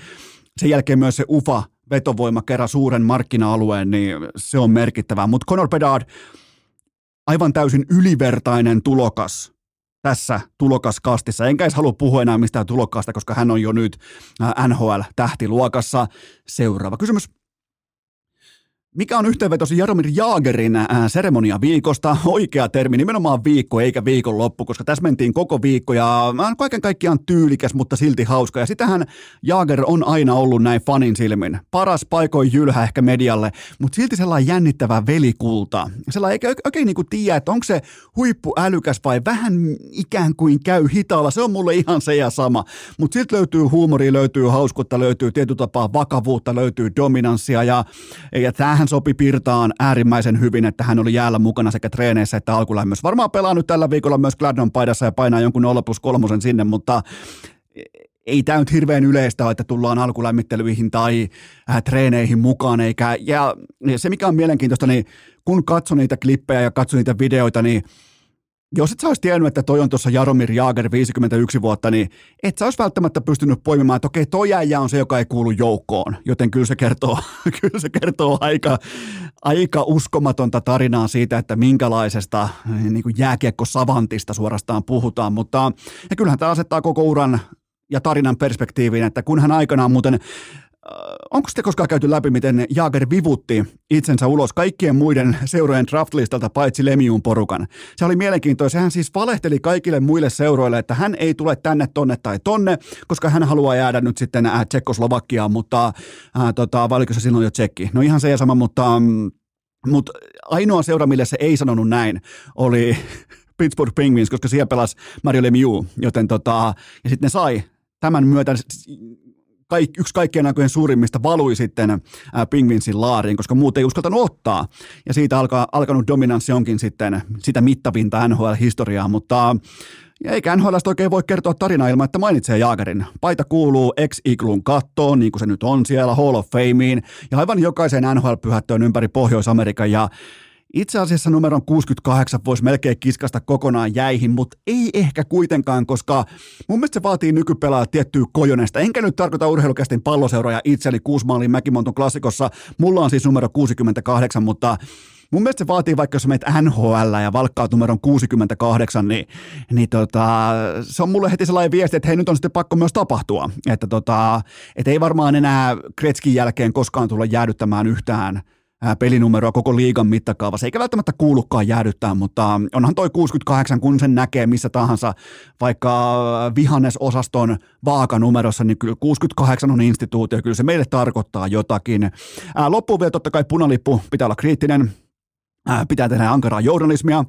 sen jälkeen myös se UFA vetovoima kerran suuren markkina-alueen, niin se on merkittävää. Mutta Conor Bedard, aivan täysin ylivertainen tulokas tässä tulokaskastissa. Enkä edes halua puhua enää mistään tulokkaasta, koska hän on jo nyt NHL-tähtiluokassa. Seuraava kysymys. Mikä on yhteenvetosi Jaromir Jaagerin äh, seremoniaviikosta? Oikea termi, nimenomaan viikko eikä viikonloppu, koska tässä mentiin koko viikko ja äh, kaiken kaikkiaan tyylikäs, mutta silti hauska. Ja sitähän Jaager on aina ollut näin fanin silmin. Paras paikoin jylhä ehkä medialle, mutta silti sellainen jännittävä velikulta. Sellainen eikä oikein niin kuin tiedä, että onko se huippuälykäs vai vähän ikään kuin käy hitaalla. Se on mulle ihan se ja sama. Mutta silti löytyy huumoria, löytyy hauskuutta, löytyy tietyllä tapaa vakavuutta, löytyy dominanssia ja, ja tämähän hän sopi Pirtaan äärimmäisen hyvin, että hän oli jäällä mukana sekä treeneissä että alkulämmössä. Varmaan pelaa nyt tällä viikolla myös Gladon paidassa ja painaa jonkun 0 plus kolmosen sinne, mutta ei tämä nyt hirveän yleistä että tullaan alkulämmittelyihin tai äh, treeneihin mukaan. Eikä, ja, ja se, mikä on mielenkiintoista, niin kun katso niitä klippejä ja katso niitä videoita, niin jos et sä olisi tiennyt, että toi on tuossa Jaromir Jaager 51 vuotta, niin et sä olisi välttämättä pystynyt poimimaan, että okei, toi äijä on se, joka ei kuulu joukkoon. Joten kyllä se kertoo, [laughs] kyllä se kertoo aika, aika uskomatonta tarinaa siitä, että minkälaisesta niin kuin jääkiekko-savantista suorastaan puhutaan. Mutta ja kyllähän tämä asettaa koko uran ja tarinan perspektiiviin, että kun hän aikanaan muuten onko te koskaan käyty läpi, miten Jaager vivutti itsensä ulos kaikkien muiden seurojen draftlistalta paitsi Lemiun porukan? Se oli mielenkiintoista. Hän siis valehteli kaikille muille seuroille, että hän ei tule tänne, tonne tai tonne, koska hän haluaa jäädä nyt sitten äh, Tsekkoslovakiaan, mutta äh, tota, vai oliko se silloin jo Tsekki? No ihan se ja sama, mutta, mm, mutta ainoa seura, mille se ei sanonut näin, oli [laughs] Pittsburgh Penguins, koska siellä pelasi Mario Lemieux, joten tota, ja sitten ne sai tämän myötä kaik, yksi kaikkien aikojen suurimmista valui sitten ää, Pingvinsin laariin, koska muut ei uskaltanut ottaa. Ja siitä alkaa, alkanut dominanssi onkin sitten sitä mittavinta NHL-historiaa, mutta ja eikä NHL oikein voi kertoa tarinaa ilman, että mainitsee Jaagerin. Paita kuuluu ex-iglun kattoon, niin kuin se nyt on siellä, Hall of Fameen, ja aivan jokaisen NHL-pyhättöön ympäri Pohjois-Amerikan, ja itse asiassa numeron 68 voisi melkein kiskasta kokonaan jäihin, mutta ei ehkä kuitenkaan, koska mun mielestä se vaatii nykypelaa tiettyä kojonesta. Enkä nyt tarkoita urheilukästin palloseuroja itseni Kuusmaalin Mäkimonton klassikossa. Mulla on siis numero 68, mutta mun mielestä se vaatii, vaikka jos menet NHL ja valkkaat numeron 68, niin, niin tota, se on mulle heti sellainen viesti, että hei nyt on sitten pakko myös tapahtua. Että tota, et ei varmaan enää Kretskin jälkeen koskaan tulla jäädyttämään yhtään – pelinumeroa koko liigan mittakaavassa, eikä välttämättä kuulukaan jäädyttää, mutta onhan toi 68, kun sen näkee missä tahansa, vaikka vihannesosaston vaakanumerossa, niin kyllä 68 on instituutio, kyllä se meille tarkoittaa jotakin. Loppuun vielä totta kai punalippu, pitää olla kriittinen, pitää tehdä ankaraa journalismia.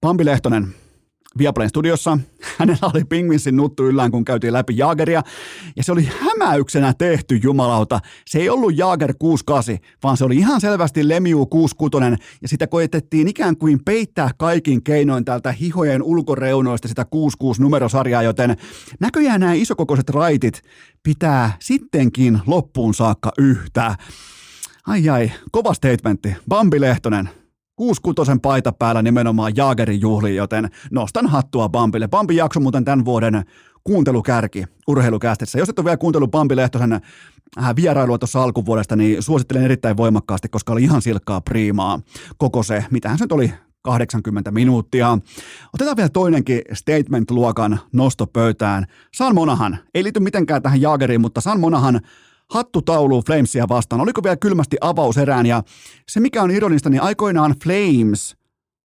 Pampi Lehtonen, Viaplayn studiossa. Hänellä oli pingvinsin nuttu yllään, kun käytiin läpi Jaageria, ja se oli hämäyksenä tehty jumalauta. Se ei ollut Jaager 68, vaan se oli ihan selvästi Lemiu 66, ja sitä koetettiin ikään kuin peittää kaikin keinoin täältä hihojen ulkoreunoista sitä 66-numerosarjaa, joten näköjään nämä isokokoiset raitit pitää sittenkin loppuun saakka yhtä. Ai ai, kova statementti. Bambi Lehtonen, kuuskutosen paita päällä nimenomaan Jaagerin juhliin, joten nostan hattua Bampille. Bambi jakso muuten tämän vuoden kuuntelukärki urheilukästissä. Jos et ole vielä kuuntellut Bambi Lehtosen äh, vierailua tuossa alkuvuodesta, niin suosittelen erittäin voimakkaasti, koska oli ihan silkkaa priimaa koko se, mitähän se nyt oli 80 minuuttia. Otetaan vielä toinenkin statement-luokan nosto pöytään. San Monahan, ei liity mitenkään tähän Jaageriin, mutta San Monahan hattutaulu Flamesia vastaan. Oliko vielä kylmästi avauserään ja se mikä on ironista, niin aikoinaan Flames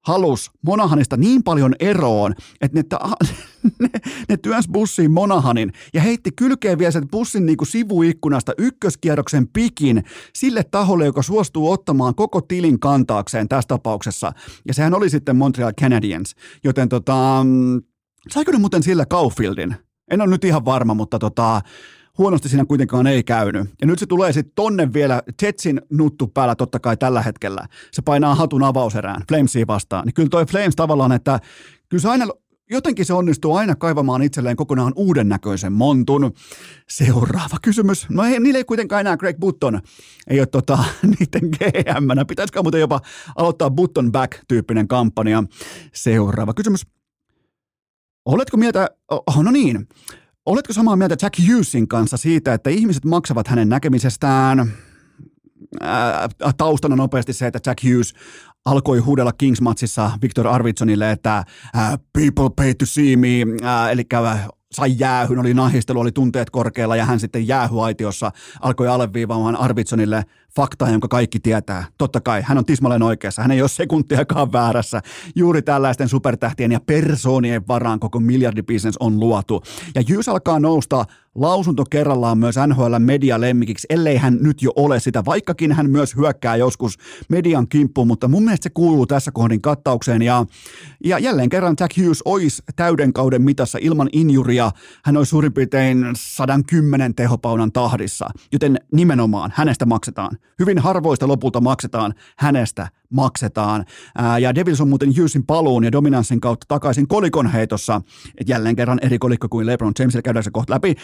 halus Monahanista niin paljon eroon, että ne, ta- [laughs] ne, ne työns bussiin Monahanin ja heitti kylkeen vielä sen bussin niin kuin sivuikkunasta ykköskierroksen pikin sille taholle, joka suostuu ottamaan koko tilin kantaakseen tässä tapauksessa. Ja sehän oli sitten Montreal Canadiens, joten tota, mm, saiko ne muuten sillä Caufieldin? En ole nyt ihan varma, mutta tota, huonosti siinä kuitenkaan ei käynyt. Ja nyt se tulee sitten tonne vielä Jetsin nuttu päällä totta kai tällä hetkellä. Se painaa hatun avauserään Flamesia vastaan. Niin kyllä toi Flames tavallaan, että kyllä se aina jotenkin se onnistuu aina kaivamaan itselleen kokonaan uuden näköisen montun. Seuraava kysymys. No ei, niillä ei kuitenkaan enää Greg Button ei ole tota, [laughs] niiden gm Pitäisikö muuten jopa aloittaa Button Back-tyyppinen kampanja. Seuraava kysymys. Oletko mieltä, oh, no niin, Oletko samaa mieltä Jack Hughesin kanssa siitä, että ihmiset maksavat hänen näkemisestään? Ää, taustana nopeasti se, että Jack Hughes alkoi huudella Kings-matsissa Victor Arvidssonille, että people pay to see me, eli sai jäähyn, oli nahistelu, oli tunteet korkealla ja hän sitten jäähyaitiossa alkoi alleviivaamaan Arvidssonille faktaa, jonka kaikki tietää. Totta kai, hän on tismalleen oikeassa. Hän ei ole sekuntiakaan väärässä. Juuri tällaisten supertähtien ja persoonien varaan koko miljardibisnes on luotu. Ja Jyys alkaa nousta lausunto kerrallaan myös NHL medialemmikiksi, ellei hän nyt jo ole sitä, vaikkakin hän myös hyökkää joskus median kimppuun, mutta mun mielestä se kuuluu tässä kohdin kattaukseen. Ja, ja jälleen kerran Jack Hughes olisi täyden kauden mitassa ilman injuria. Hän olisi suurin piirtein 110 tehopaunan tahdissa, joten nimenomaan hänestä maksetaan hyvin harvoista lopulta maksetaan, hänestä maksetaan. Ää, ja Devils on muuten Hughesin paluun ja dominanssin kautta takaisin kolikon heitossa, että jälleen kerran eri kolikko kuin LeBron Jamesilla käydään se kohta läpi.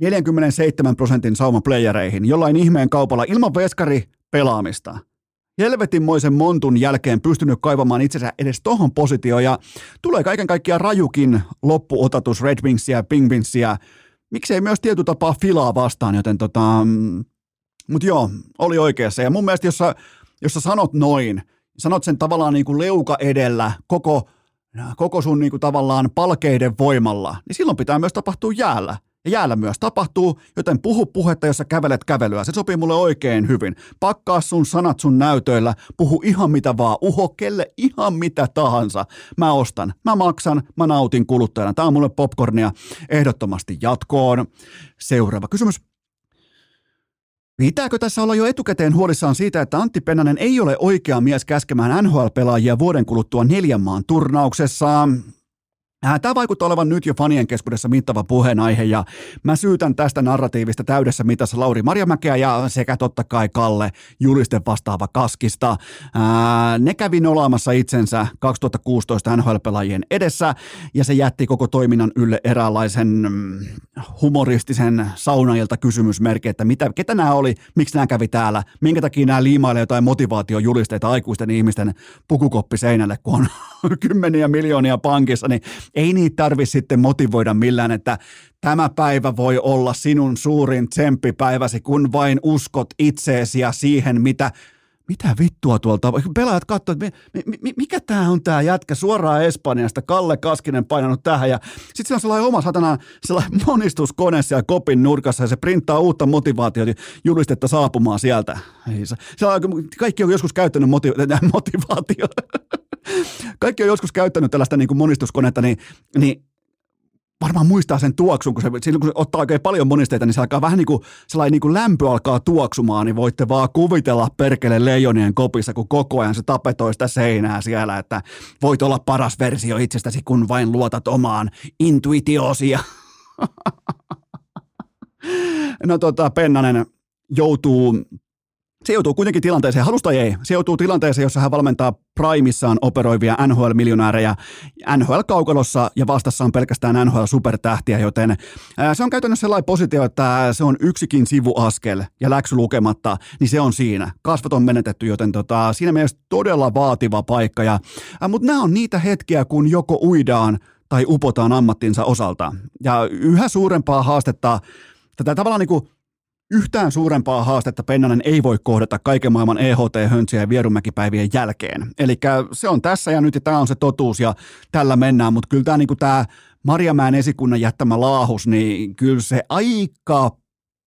47 prosentin sauma playereihin, jollain ihmeen kaupalla ilman veskari pelaamista. Helvetinmoisen montun jälkeen pystynyt kaivamaan itsensä edes tohon positioon ja tulee kaiken kaikkiaan rajukin loppuotatus Red Wingsia ja Pingvinsia. Miksei myös tietty tapaa filaa vastaan, joten tota, mm, mutta joo, oli oikeassa. Ja mun mielestä, jos sä, jos sä sanot noin, sanot sen tavallaan niin kuin leuka edellä koko, koko sun niin kuin tavallaan palkeiden voimalla, niin silloin pitää myös tapahtua jäällä. Ja jäällä myös tapahtuu, joten puhu puhetta, jos sä kävelet kävelyä. Se sopii mulle oikein hyvin. Pakkaa sun sanat sun näytöillä, puhu ihan mitä vaan, uho kelle ihan mitä tahansa. Mä ostan, mä maksan, mä nautin kuluttajana. Tää on mulle popcornia ehdottomasti jatkoon. Seuraava kysymys. Pitääkö tässä olla jo etukäteen huolissaan siitä, että Antti Pennanen ei ole oikea mies käskemään NHL-pelaajia vuoden kuluttua neljän maan turnauksessa? Äh, Tämä vaikuttaa olevan nyt jo fanien keskuudessa mittava puheenaihe ja mä syytän tästä narratiivista täydessä mitassa Lauri Marjamäkeä ja sekä totta kai Kalle julisten vastaava Kaskista. Ää, äh, ne kävi nolaamassa itsensä 2016 NHL-pelaajien edessä ja se jätti koko toiminnan ylle eräänlaisen mm, humoristisen saunailta kysymysmerkki, että mitä, ketä nämä oli, miksi nämä kävi täällä, minkä takia nämä liimailee jotain motivaatiojulisteita aikuisten ihmisten pukukoppi seinälle, kun on [laughs] kymmeniä miljoonia pankissa, niin ei niitä tarvi sitten motivoida millään, että tämä päivä voi olla sinun suurin tsemppipäiväsi, kun vain uskot itseesi ja siihen, mitä mitä vittua tuolta, pelaajat katsoivat, että mi, mi, mikä tämä on tämä jätkä suoraan Espanjasta, Kalle Kaskinen painanut tähän ja sitten se on sellainen oma satana, sellainen monistuskone siellä kopin nurkassa ja se printtaa uutta motivaatiota, julistetta saapumaan sieltä. Ei, se, kaikki on joskus käyttänyt motiv- [laughs] motivaatio. kaikki on joskus käyttänyt tällaista niin kuin monistuskonetta, niin, niin varmaan muistaa sen tuoksun, kun se, silloin kun se ottaa oikein paljon monisteita, niin se alkaa vähän niin kuin, sellainen niin kuin lämpö alkaa tuoksumaan, niin voitte vaan kuvitella perkele leijonien kopissa, kun koko ajan se tapetoi sitä seinää siellä, että voit olla paras versio itsestäsi, kun vain luotat omaan intuitiosia. [laughs] no tota, Pennanen joutuu se joutuu kuitenkin tilanteeseen, halusta ei, se joutuu tilanteeseen, jossa hän valmentaa Primissaan operoivia NHL-miljonäärejä NHL-kaukalossa ja vastassa on pelkästään NHL-supertähtiä, joten se on käytännössä sellainen positio, että se on yksikin sivuaskel ja läksy lukematta, niin se on siinä. Kasvot on menetetty, joten tota, siinä mielessä todella vaativa paikka. Ja, mutta nämä on niitä hetkiä, kun joko uidaan tai upotaan ammattinsa osalta. Ja yhä suurempaa haastetta tätä tavallaan niin kuin Yhtään suurempaa haastetta Pennanen ei voi kohdata kaiken maailman EHT-hönsiä ja Vierumäkipäivien jälkeen. Eli se on tässä ja nyt ja tämä on se totuus ja tällä mennään, mutta kyllä tämä niinku tää Marjamäen esikunnan jättämä laahus, niin kyllä se aika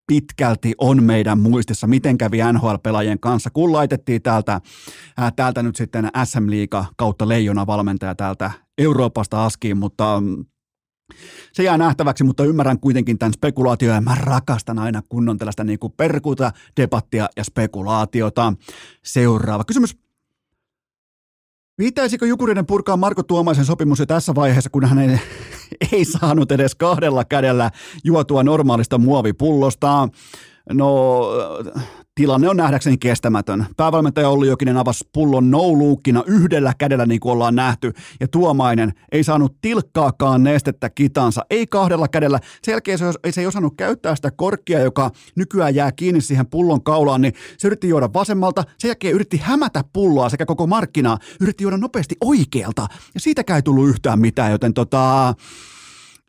pitkälti on meidän muistissa, miten kävi NHL-pelaajien kanssa, kun laitettiin täältä, ää, täältä nyt sitten SM-liiga kautta leijona valmentaja täältä Euroopasta askiin, mutta se jää nähtäväksi, mutta ymmärrän kuitenkin tämän spekulaatio ja mä rakastan aina kunnon tällaista niin kuin perkuuta, debattia ja spekulaatiota. Seuraava kysymys. Pitäisikö Jukurinen purkaa Marko Tuomaisen sopimus jo tässä vaiheessa, kun hän ei, [laughs] ei saanut edes kahdella kädellä juotua normaalista muovipullosta? No, tilanne on nähdäkseni kestämätön. Päävalmentaja Olli Jokinen avasi pullon nouluukkina yhdellä kädellä niin kuin ollaan nähty, ja Tuomainen ei saanut tilkkaakaan nestettä kitansa, ei kahdella kädellä. Sen jälkeen se, se ei osannut käyttää sitä korkkia, joka nykyään jää kiinni siihen pullon kaulaan, niin se yritti juoda vasemmalta, sen jälkeen yritti hämätä pulloa sekä koko markkinaa, yritti juoda nopeasti oikealta, ja siitäkään ei tullut yhtään mitään, joten tota,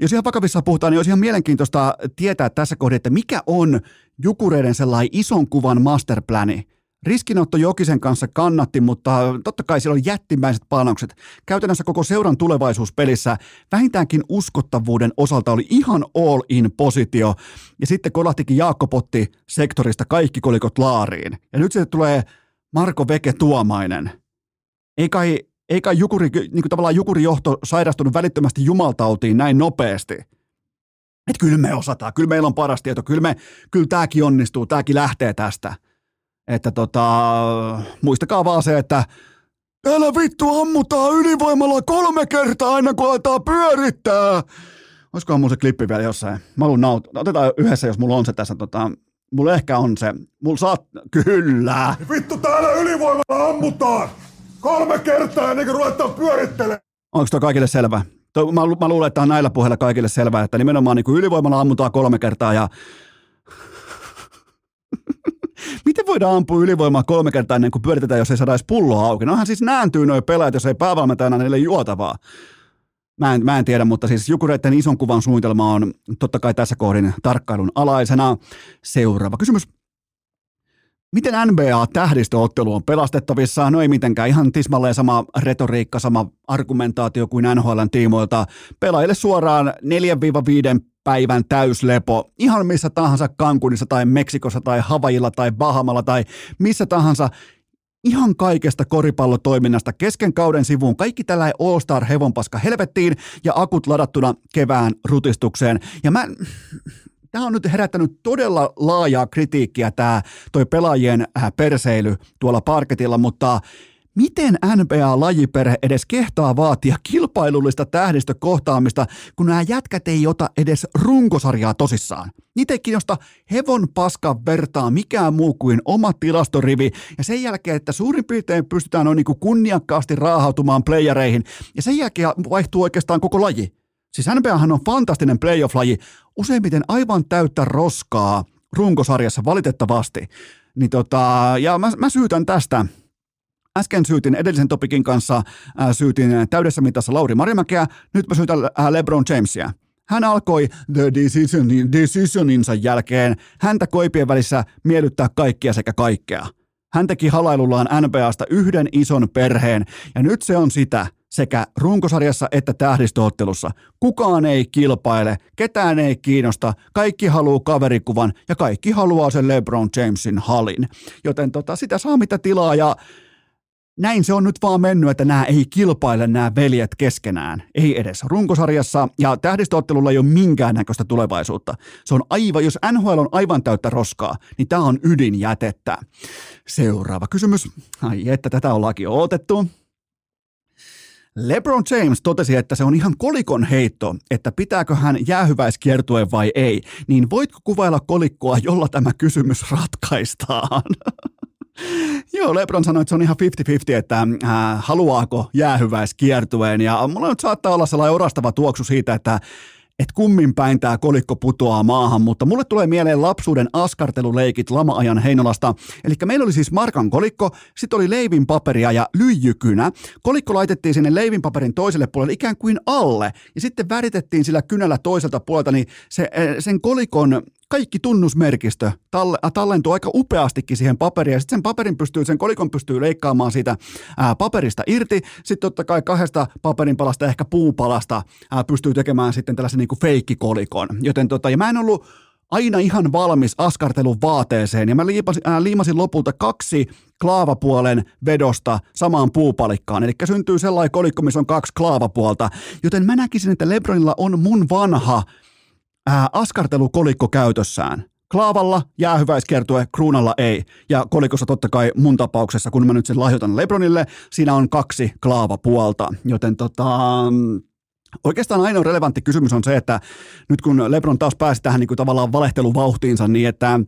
jos ihan vakavissa puhutaan, niin olisi ihan mielenkiintoista tietää tässä kohdassa, että mikä on Jukureiden sellainen ison kuvan masterplani. Riskinotto Jokisen kanssa kannatti, mutta totta kai siellä on jättimäiset panokset. Käytännössä koko seuran tulevaisuuspelissä vähintäänkin uskottavuuden osalta oli ihan all in positio. Ja sitten kolahtikin Jaakko Potti sektorista kaikki kolikot laariin. Ja nyt sitten tulee Marko Veke Tuomainen. Ei kai ei kai jukuri, niin kuin tavallaan jukurijohto sairastunut välittömästi jumaltautiin näin nopeasti. Että kyllä me osataan, kyllä meillä on paras tieto, kyllä, me, kyllä tämäkin onnistuu, tämäkin lähtee tästä. Että tota, muistakaa vaan se, että Täällä vittu ammutaan ylivoimalla kolme kertaa aina kun aletaan pyörittää. Olisikohan mulla se klippi vielä jossain? Mä haluan naut- Otetaan yhdessä, jos mulla on se tässä. Tota, mulla ehkä on se. Mulla saat... Kyllä. Vittu täällä ylivoimalla ammutaan! Kolme kertaa ennen kuin ruvetaan pyörittelemään. Onko tuo kaikille selvä? Toi, mä, mä luulen, että on näillä puheilla kaikille selvää, että nimenomaan niin kuin ylivoimalla ammutaan kolme kertaa ja [laughs] Miten voidaan ampua ylivoimaa kolme kertaa ennen kuin pyöritetään, jos ei saada edes pulloa auki? No onhan siis nääntyy noin pelaajat, jos ei päävalmentajana niille juotavaa. Mä en, mä en tiedä, mutta siis Jukureiden ison kuvan suunnitelma on totta kai tässä kohdin tarkkailun alaisena. Seuraava kysymys. Miten NBA-tähdistöottelu on pelastettavissa? No ei mitenkään, ihan tismalleen sama retoriikka, sama argumentaatio kuin NHLn tiimoilta. Pelaajille suoraan 4-5 päivän täyslepo, ihan missä tahansa Kankunissa tai Meksikossa tai Havajilla tai Bahamalla tai missä tahansa ihan kaikesta koripallotoiminnasta kesken kauden sivuun. Kaikki tällä All-Star hevonpaska helvettiin ja akut ladattuna kevään rutistukseen. Ja mä, tämä on nyt herättänyt todella laajaa kritiikkiä tämä toi pelaajien äh, perseily tuolla parketilla, mutta Miten NBA-lajiperhe edes kehtaa vaatia kilpailullista tähdistökohtaamista, kun nämä jätkät ei ota edes runkosarjaa tosissaan? Niitä ei kiinnosta hevon paskan vertaa mikään muu kuin oma tilastorivi, ja sen jälkeen, että suurin piirtein pystytään noin niin kunniakkaasti raahautumaan playereihin, ja sen jälkeen vaihtuu oikeastaan koko laji. Siis NBAhan on fantastinen playoff-laji, useimmiten aivan täyttä roskaa runkosarjassa valitettavasti. Niin tota, ja mä, mä syytän tästä Äsken syytin edellisen topikin kanssa, ää, syytin täydessä mitassa Lauri Marimäkeä, nyt mä syytän ää, LeBron Jamesia. Hän alkoi The Decisionin, Decisioninsa jälkeen häntä koipien välissä miellyttää kaikkia sekä kaikkea. Hän teki halailullaan NBAsta yhden ison perheen, ja nyt se on sitä sekä runkosarjassa että tähdistöottelussa. Kukaan ei kilpaile, ketään ei kiinnosta, kaikki haluaa kaverikuvan ja kaikki haluaa sen LeBron Jamesin halin. Joten tota, sitä saa mitä tilaa ja näin se on nyt vaan mennyt, että nämä ei kilpaile nämä veljet keskenään. Ei edes runkosarjassa ja tähdistöottelulla ei ole minkäännäköistä tulevaisuutta. Se on aivan, jos NHL on aivan täyttä roskaa, niin tämä on ydinjätettä. Seuraava kysymys. Ai että tätä ollaankin odotettu. LeBron James totesi, että se on ihan kolikon heitto, että pitääkö hän jäähyväiskiertue vai ei, niin voitko kuvailla kolikkoa, jolla tämä kysymys ratkaistaan? [laughs] [laughs] Joo, Lebron sanoi, että se on ihan 50-50, että äh, haluaako jäähyväiskiertueen, ja mulla nyt saattaa olla sellainen orastava tuoksu siitä, että että kummin päin tämä kolikko putoaa maahan, mutta mulle tulee mieleen lapsuuden askarteluleikit lama-ajan Heinolasta. Eli meillä oli siis markan kolikko, sitten oli leivin paperia ja lyijykynä. Kolikko laitettiin sinne leivin paperin toiselle puolelle ikään kuin alle, ja sitten väritettiin sillä kynällä toiselta puolelta, niin se, eh, sen kolikon kaikki tunnusmerkistö talle, äh, tallentuu aika upeastikin siihen paperiin, ja sitten sen paperin pystyy, sen kolikon pystyy leikkaamaan siitä ää, paperista irti, sitten totta kai kahdesta paperinpalasta, ehkä puupalasta ää, pystyy tekemään sitten tällaisen niin kuin feikkikolikon, joten tota, ja mä en ollut aina ihan valmis askartelun vaateeseen ja mä liipasin, ää, liimasin lopulta kaksi klaavapuolen vedosta samaan puupalikkaan. Eli syntyy sellainen kolikko, missä on kaksi klaavapuolta. Joten mä näkisin, että Lebronilla on mun vanha ää, askartelukolikko käytössään. Klaavalla jäähyväiskertue, kruunalla ei. Ja kolikossa totta kai mun tapauksessa, kun mä nyt sen lahjoitan Lebronille, siinä on kaksi klaavapuolta. Joten tota, Oikeastaan ainoa relevantti kysymys on se, että nyt kun Lebron taas pääsi tähän niin kuin tavallaan valehteluvauhtiinsa, niin että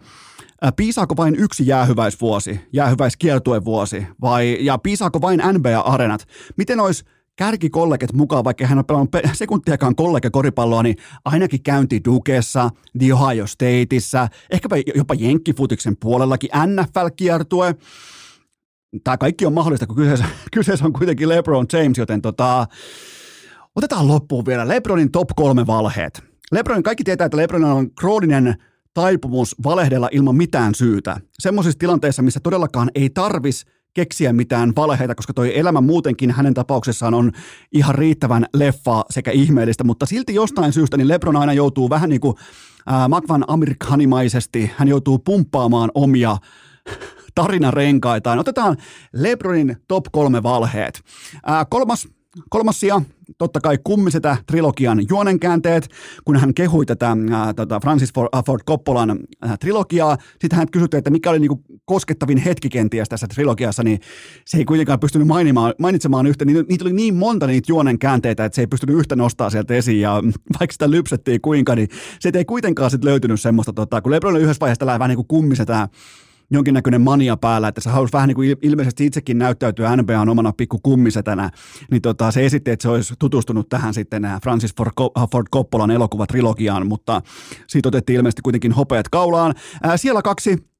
piisaako vain yksi jäähyväisvuosi, jäähyväiskiertuevuosi, vai, ja piisaako vain NBA-arenat? Miten olisi kärkikolleget mukaan, vaikka hän on pelannut [laughs] sekuntiakaan koripalloa, niin ainakin käynti Dukessa, The Ohio Stateissa, ehkäpä jopa Jenkkifutiksen puolellakin, NFL-kiertue. Tämä kaikki on mahdollista, kun kyseessä, [laughs] kyseessä on kuitenkin LeBron James, joten tota, otetaan loppuun vielä LeBronin top kolme valheet. LeBron, kaikki tietää, että LeBron on krooninen taipumus valehdella ilman mitään syytä. Semmoisissa tilanteissa, missä todellakaan ei tarvis keksiä mitään valheita, koska toi elämä muutenkin hänen tapauksessaan on ihan riittävän leffa sekä ihmeellistä, mutta silti jostain syystä niin Lebron aina joutuu vähän niin kuin äh, Makvan amerikkanimaisesti, hän joutuu pumppaamaan omia [laughs] tarinarenkaitaan. Otetaan Lebronin top kolme valheet. Äh, kolmas Kolmas sija, totta kai kummisetä trilogian juonenkäänteet, kun hän kehui tätä ää, tota Francis Ford Coppolan ää, trilogiaa. Sitten hän kysyi, että mikä oli niinku koskettavin hetki kenties tässä trilogiassa, niin se ei kuitenkaan pystynyt mainitsemaan yhtä. Niitä oli niin monta niitä juonenkäänteitä, että se ei pystynyt yhtä nostaa sieltä esiin. Ja [laughs] vaikka sitä lypsettiin kuinka, niin se ei kuitenkaan sitten löytynyt semmoista, tota, kun Lebron yhdessä vaiheessa tällä vähän niin kuin kummisetä jonkinnäköinen mania päällä, että se halusi vähän niin kuin ilmeisesti itsekin näyttäytyä NBAn omana pikku kummisetänä, niin tota, se esitti, että se olisi tutustunut tähän sitten Francis Ford, Ford Coppolan elokuvatrilogiaan, mutta siitä otettiin ilmeisesti kuitenkin hopeat kaulaan. Ää, siellä kaksi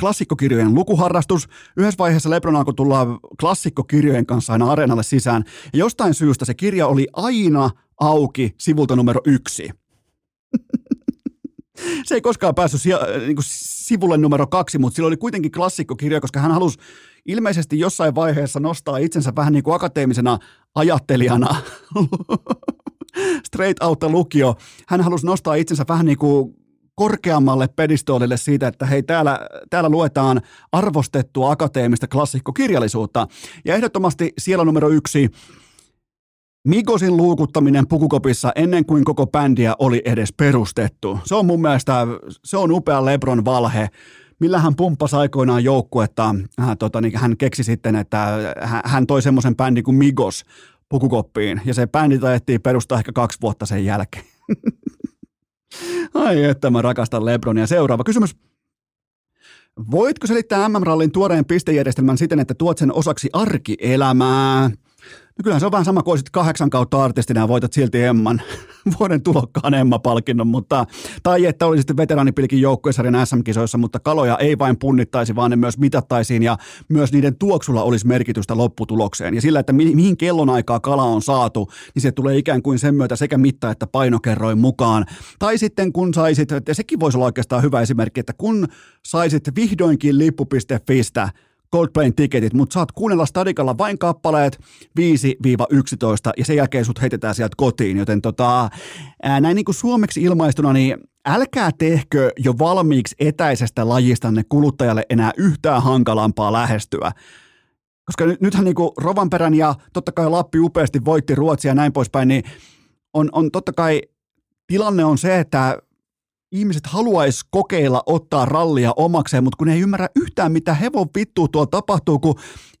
klassikkokirjojen lukuharrastus. Yhdessä vaiheessa Lebron alkoi tulla klassikkokirjojen kanssa aina areenalle sisään. Ja jostain syystä se kirja oli aina auki sivulta numero yksi. Se ei koskaan päässyt niin kuin sivulle numero kaksi, mutta sillä oli kuitenkin klassikkokirja, koska hän halusi ilmeisesti jossain vaiheessa nostaa itsensä vähän niin kuin akateemisena ajattelijana. [laughs] Straight out lukio. Hän halusi nostaa itsensä vähän niin kuin korkeammalle pedistoolille siitä, että hei, täällä, täällä luetaan arvostettua akateemista klassikkokirjallisuutta. Ja ehdottomasti siellä numero yksi Migosin luukuttaminen pukukopissa ennen kuin koko bändiä oli edes perustettu. Se on mun mielestä, se on upea Lebron valhe, millä hän pumppasi aikoinaan joukkuetta. Hän, tota, niin hän keksi sitten, että hän toi semmoisen bändin kuin Migos pukukoppiin, ja se bändi tajettiin perustaa ehkä kaksi vuotta sen jälkeen. [laughs] Ai että mä rakastan Lebronia. Seuraava kysymys. Voitko selittää MM-rallin tuoreen pistejärjestelmän siten, että tuot sen osaksi arkielämää? No kyllähän se on vähän sama kuin olisit kahdeksan kautta artistina ja voitat silti Emman, [laughs] vuoden tulokkaan Emma-palkinnon, mutta, tai että olisit veteraanipilkin joukkueesarjan SM-kisoissa, mutta kaloja ei vain punnittaisi, vaan ne myös mitattaisiin ja myös niiden tuoksulla olisi merkitystä lopputulokseen. Ja sillä, että mi- mihin kellonaikaa kala on saatu, niin se tulee ikään kuin sen myötä sekä mitta että painokerroin mukaan. Tai sitten kun saisit, ja sekin voisi olla oikeastaan hyvä esimerkki, että kun saisit vihdoinkin lippu.fistä Coldplayn tiketit, mutta saat kuunnella Stadikalla vain kappaleet 5-11 ja sen jälkeen sut heitetään sieltä kotiin, joten tota, ää, näin niin kuin suomeksi ilmaistuna, niin älkää tehkö jo valmiiksi etäisestä lajistanne kuluttajalle enää yhtään hankalampaa lähestyä. Koska nyt, nythän niin kuin Rovanperän ja totta kai Lappi upeasti voitti Ruotsia ja näin poispäin, niin on, on totta kai tilanne on se, että ihmiset haluaisi kokeilla ottaa rallia omakseen, mutta kun ei ymmärrä yhtään, mitä hevon vittu tuolla tapahtuu, kun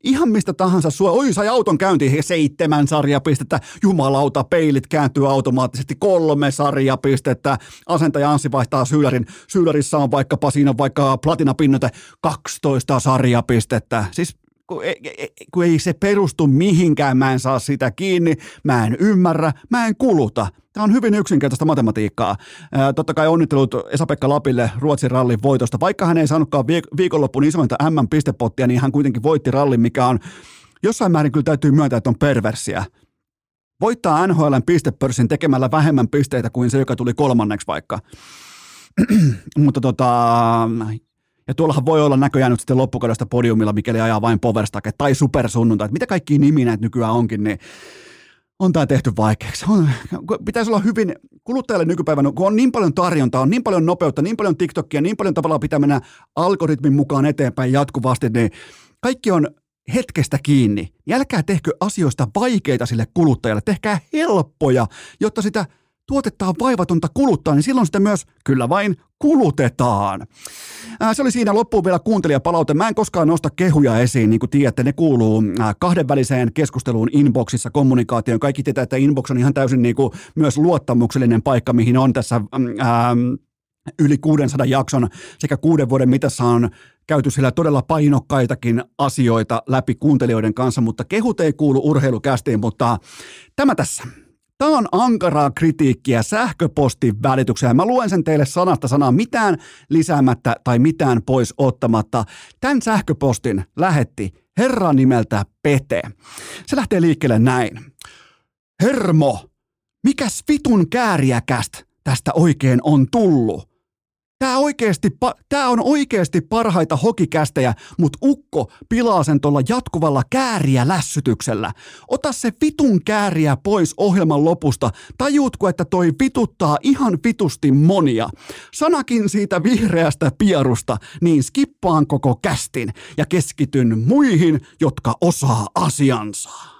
ihan mistä tahansa sua, oi sai auton käyntiin, seitsemän sarjapistettä, jumalauta, peilit kääntyy automaattisesti, kolme sarjapistettä, asentaja Anssi vaihtaa syylärin, syylärissä on vaikkapa siinä on vaikka platinapinnote, 12 sarjapistettä, siis kun ei, kun ei se perustu mihinkään, mä en saa sitä kiinni, mä en ymmärrä, mä en kuluta. Tämä on hyvin yksinkertaista matematiikkaa. Totta kai onnittelut Esa-Pekka Lapille Ruotsin rallin voitosta. Vaikka hän ei saanutkaan viik- viikonloppuun isointa M-pistepottia, niin hän kuitenkin voitti rallin, mikä on jossain määrin kyllä täytyy myöntää, että on perversiä. Voittaa NHLn pistepörssin tekemällä vähemmän pisteitä kuin se, joka tuli kolmanneksi vaikka. [clears throat] Mutta tota, ja tuollahan voi olla näköjään nyt sitten loppukaudesta podiumilla, mikäli ajaa vain Powerstake tai Supersunnuntai. Mitä kaikki nimi näitä nykyään onkin, niin on tämä tehty vaikeaksi. On, pitäisi olla hyvin kuluttajalle nykypäivänä, kun on niin paljon tarjontaa, on niin paljon nopeutta, niin paljon TikTokia, niin paljon tavallaan pitää mennä algoritmin mukaan eteenpäin jatkuvasti, niin kaikki on hetkestä kiinni. Älkää tehkö asioista vaikeita sille kuluttajalle, tehkää helppoja, jotta sitä tuotetta on vaivatonta kuluttaa, niin silloin sitä myös kyllä vain kulutetaan. Ää, se oli siinä loppuun vielä kuuntelijapalaute. Mä en koskaan nosta kehuja esiin, niin kuin tiedätte, ne kuuluu ää, kahdenväliseen keskusteluun inboxissa, kommunikaatioon. Kaikki tietää, että inbox on ihan täysin niin kuin myös luottamuksellinen paikka, mihin on tässä ää, yli 600 jakson sekä kuuden vuoden mitassa on käyty siellä todella painokkaitakin asioita läpi kuuntelijoiden kanssa, mutta kehut ei kuulu urheilukästiin, mutta tämä tässä. Tämä on ankaraa kritiikkiä sähköpostin välityksellä. Mä luen sen teille sanasta sanaa mitään lisäämättä tai mitään pois ottamatta. Tämän sähköpostin lähetti herra nimeltä Pete. Se lähtee liikkeelle näin. Hermo, mikäs vitun kääriäkästä tästä oikein on tullut? Tämä, oikeasti, tämä on oikeasti parhaita hokikästejä, mutta Ukko pilaa sen tuolla jatkuvalla kääriä lässytyksellä. Ota se vitun kääriä pois ohjelman lopusta. Tajuutko, että toi vituttaa ihan vitusti monia? Sanakin siitä vihreästä pierusta, niin skippaan koko kästin ja keskityn muihin, jotka osaa asiansa.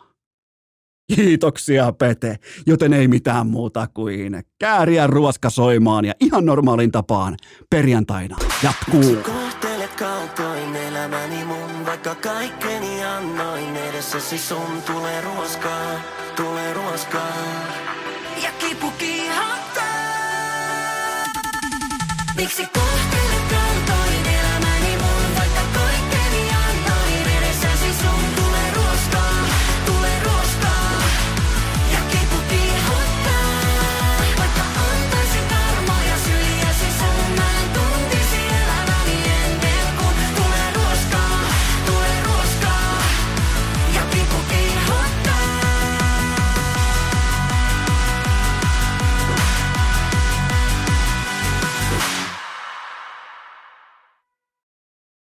Kiitoksia Pete, joten ei mitään muuta kuin kääriä ruoska soimaan ja ihan normaalin tapaan perjantaina jatkuu. Kohtelet kaltoin elämäni mun, vaikka kaikkeni annoin edessäsi sun tulee ruoskaa, tulee ruoskaa. Ja kipu kihattaa. Miksi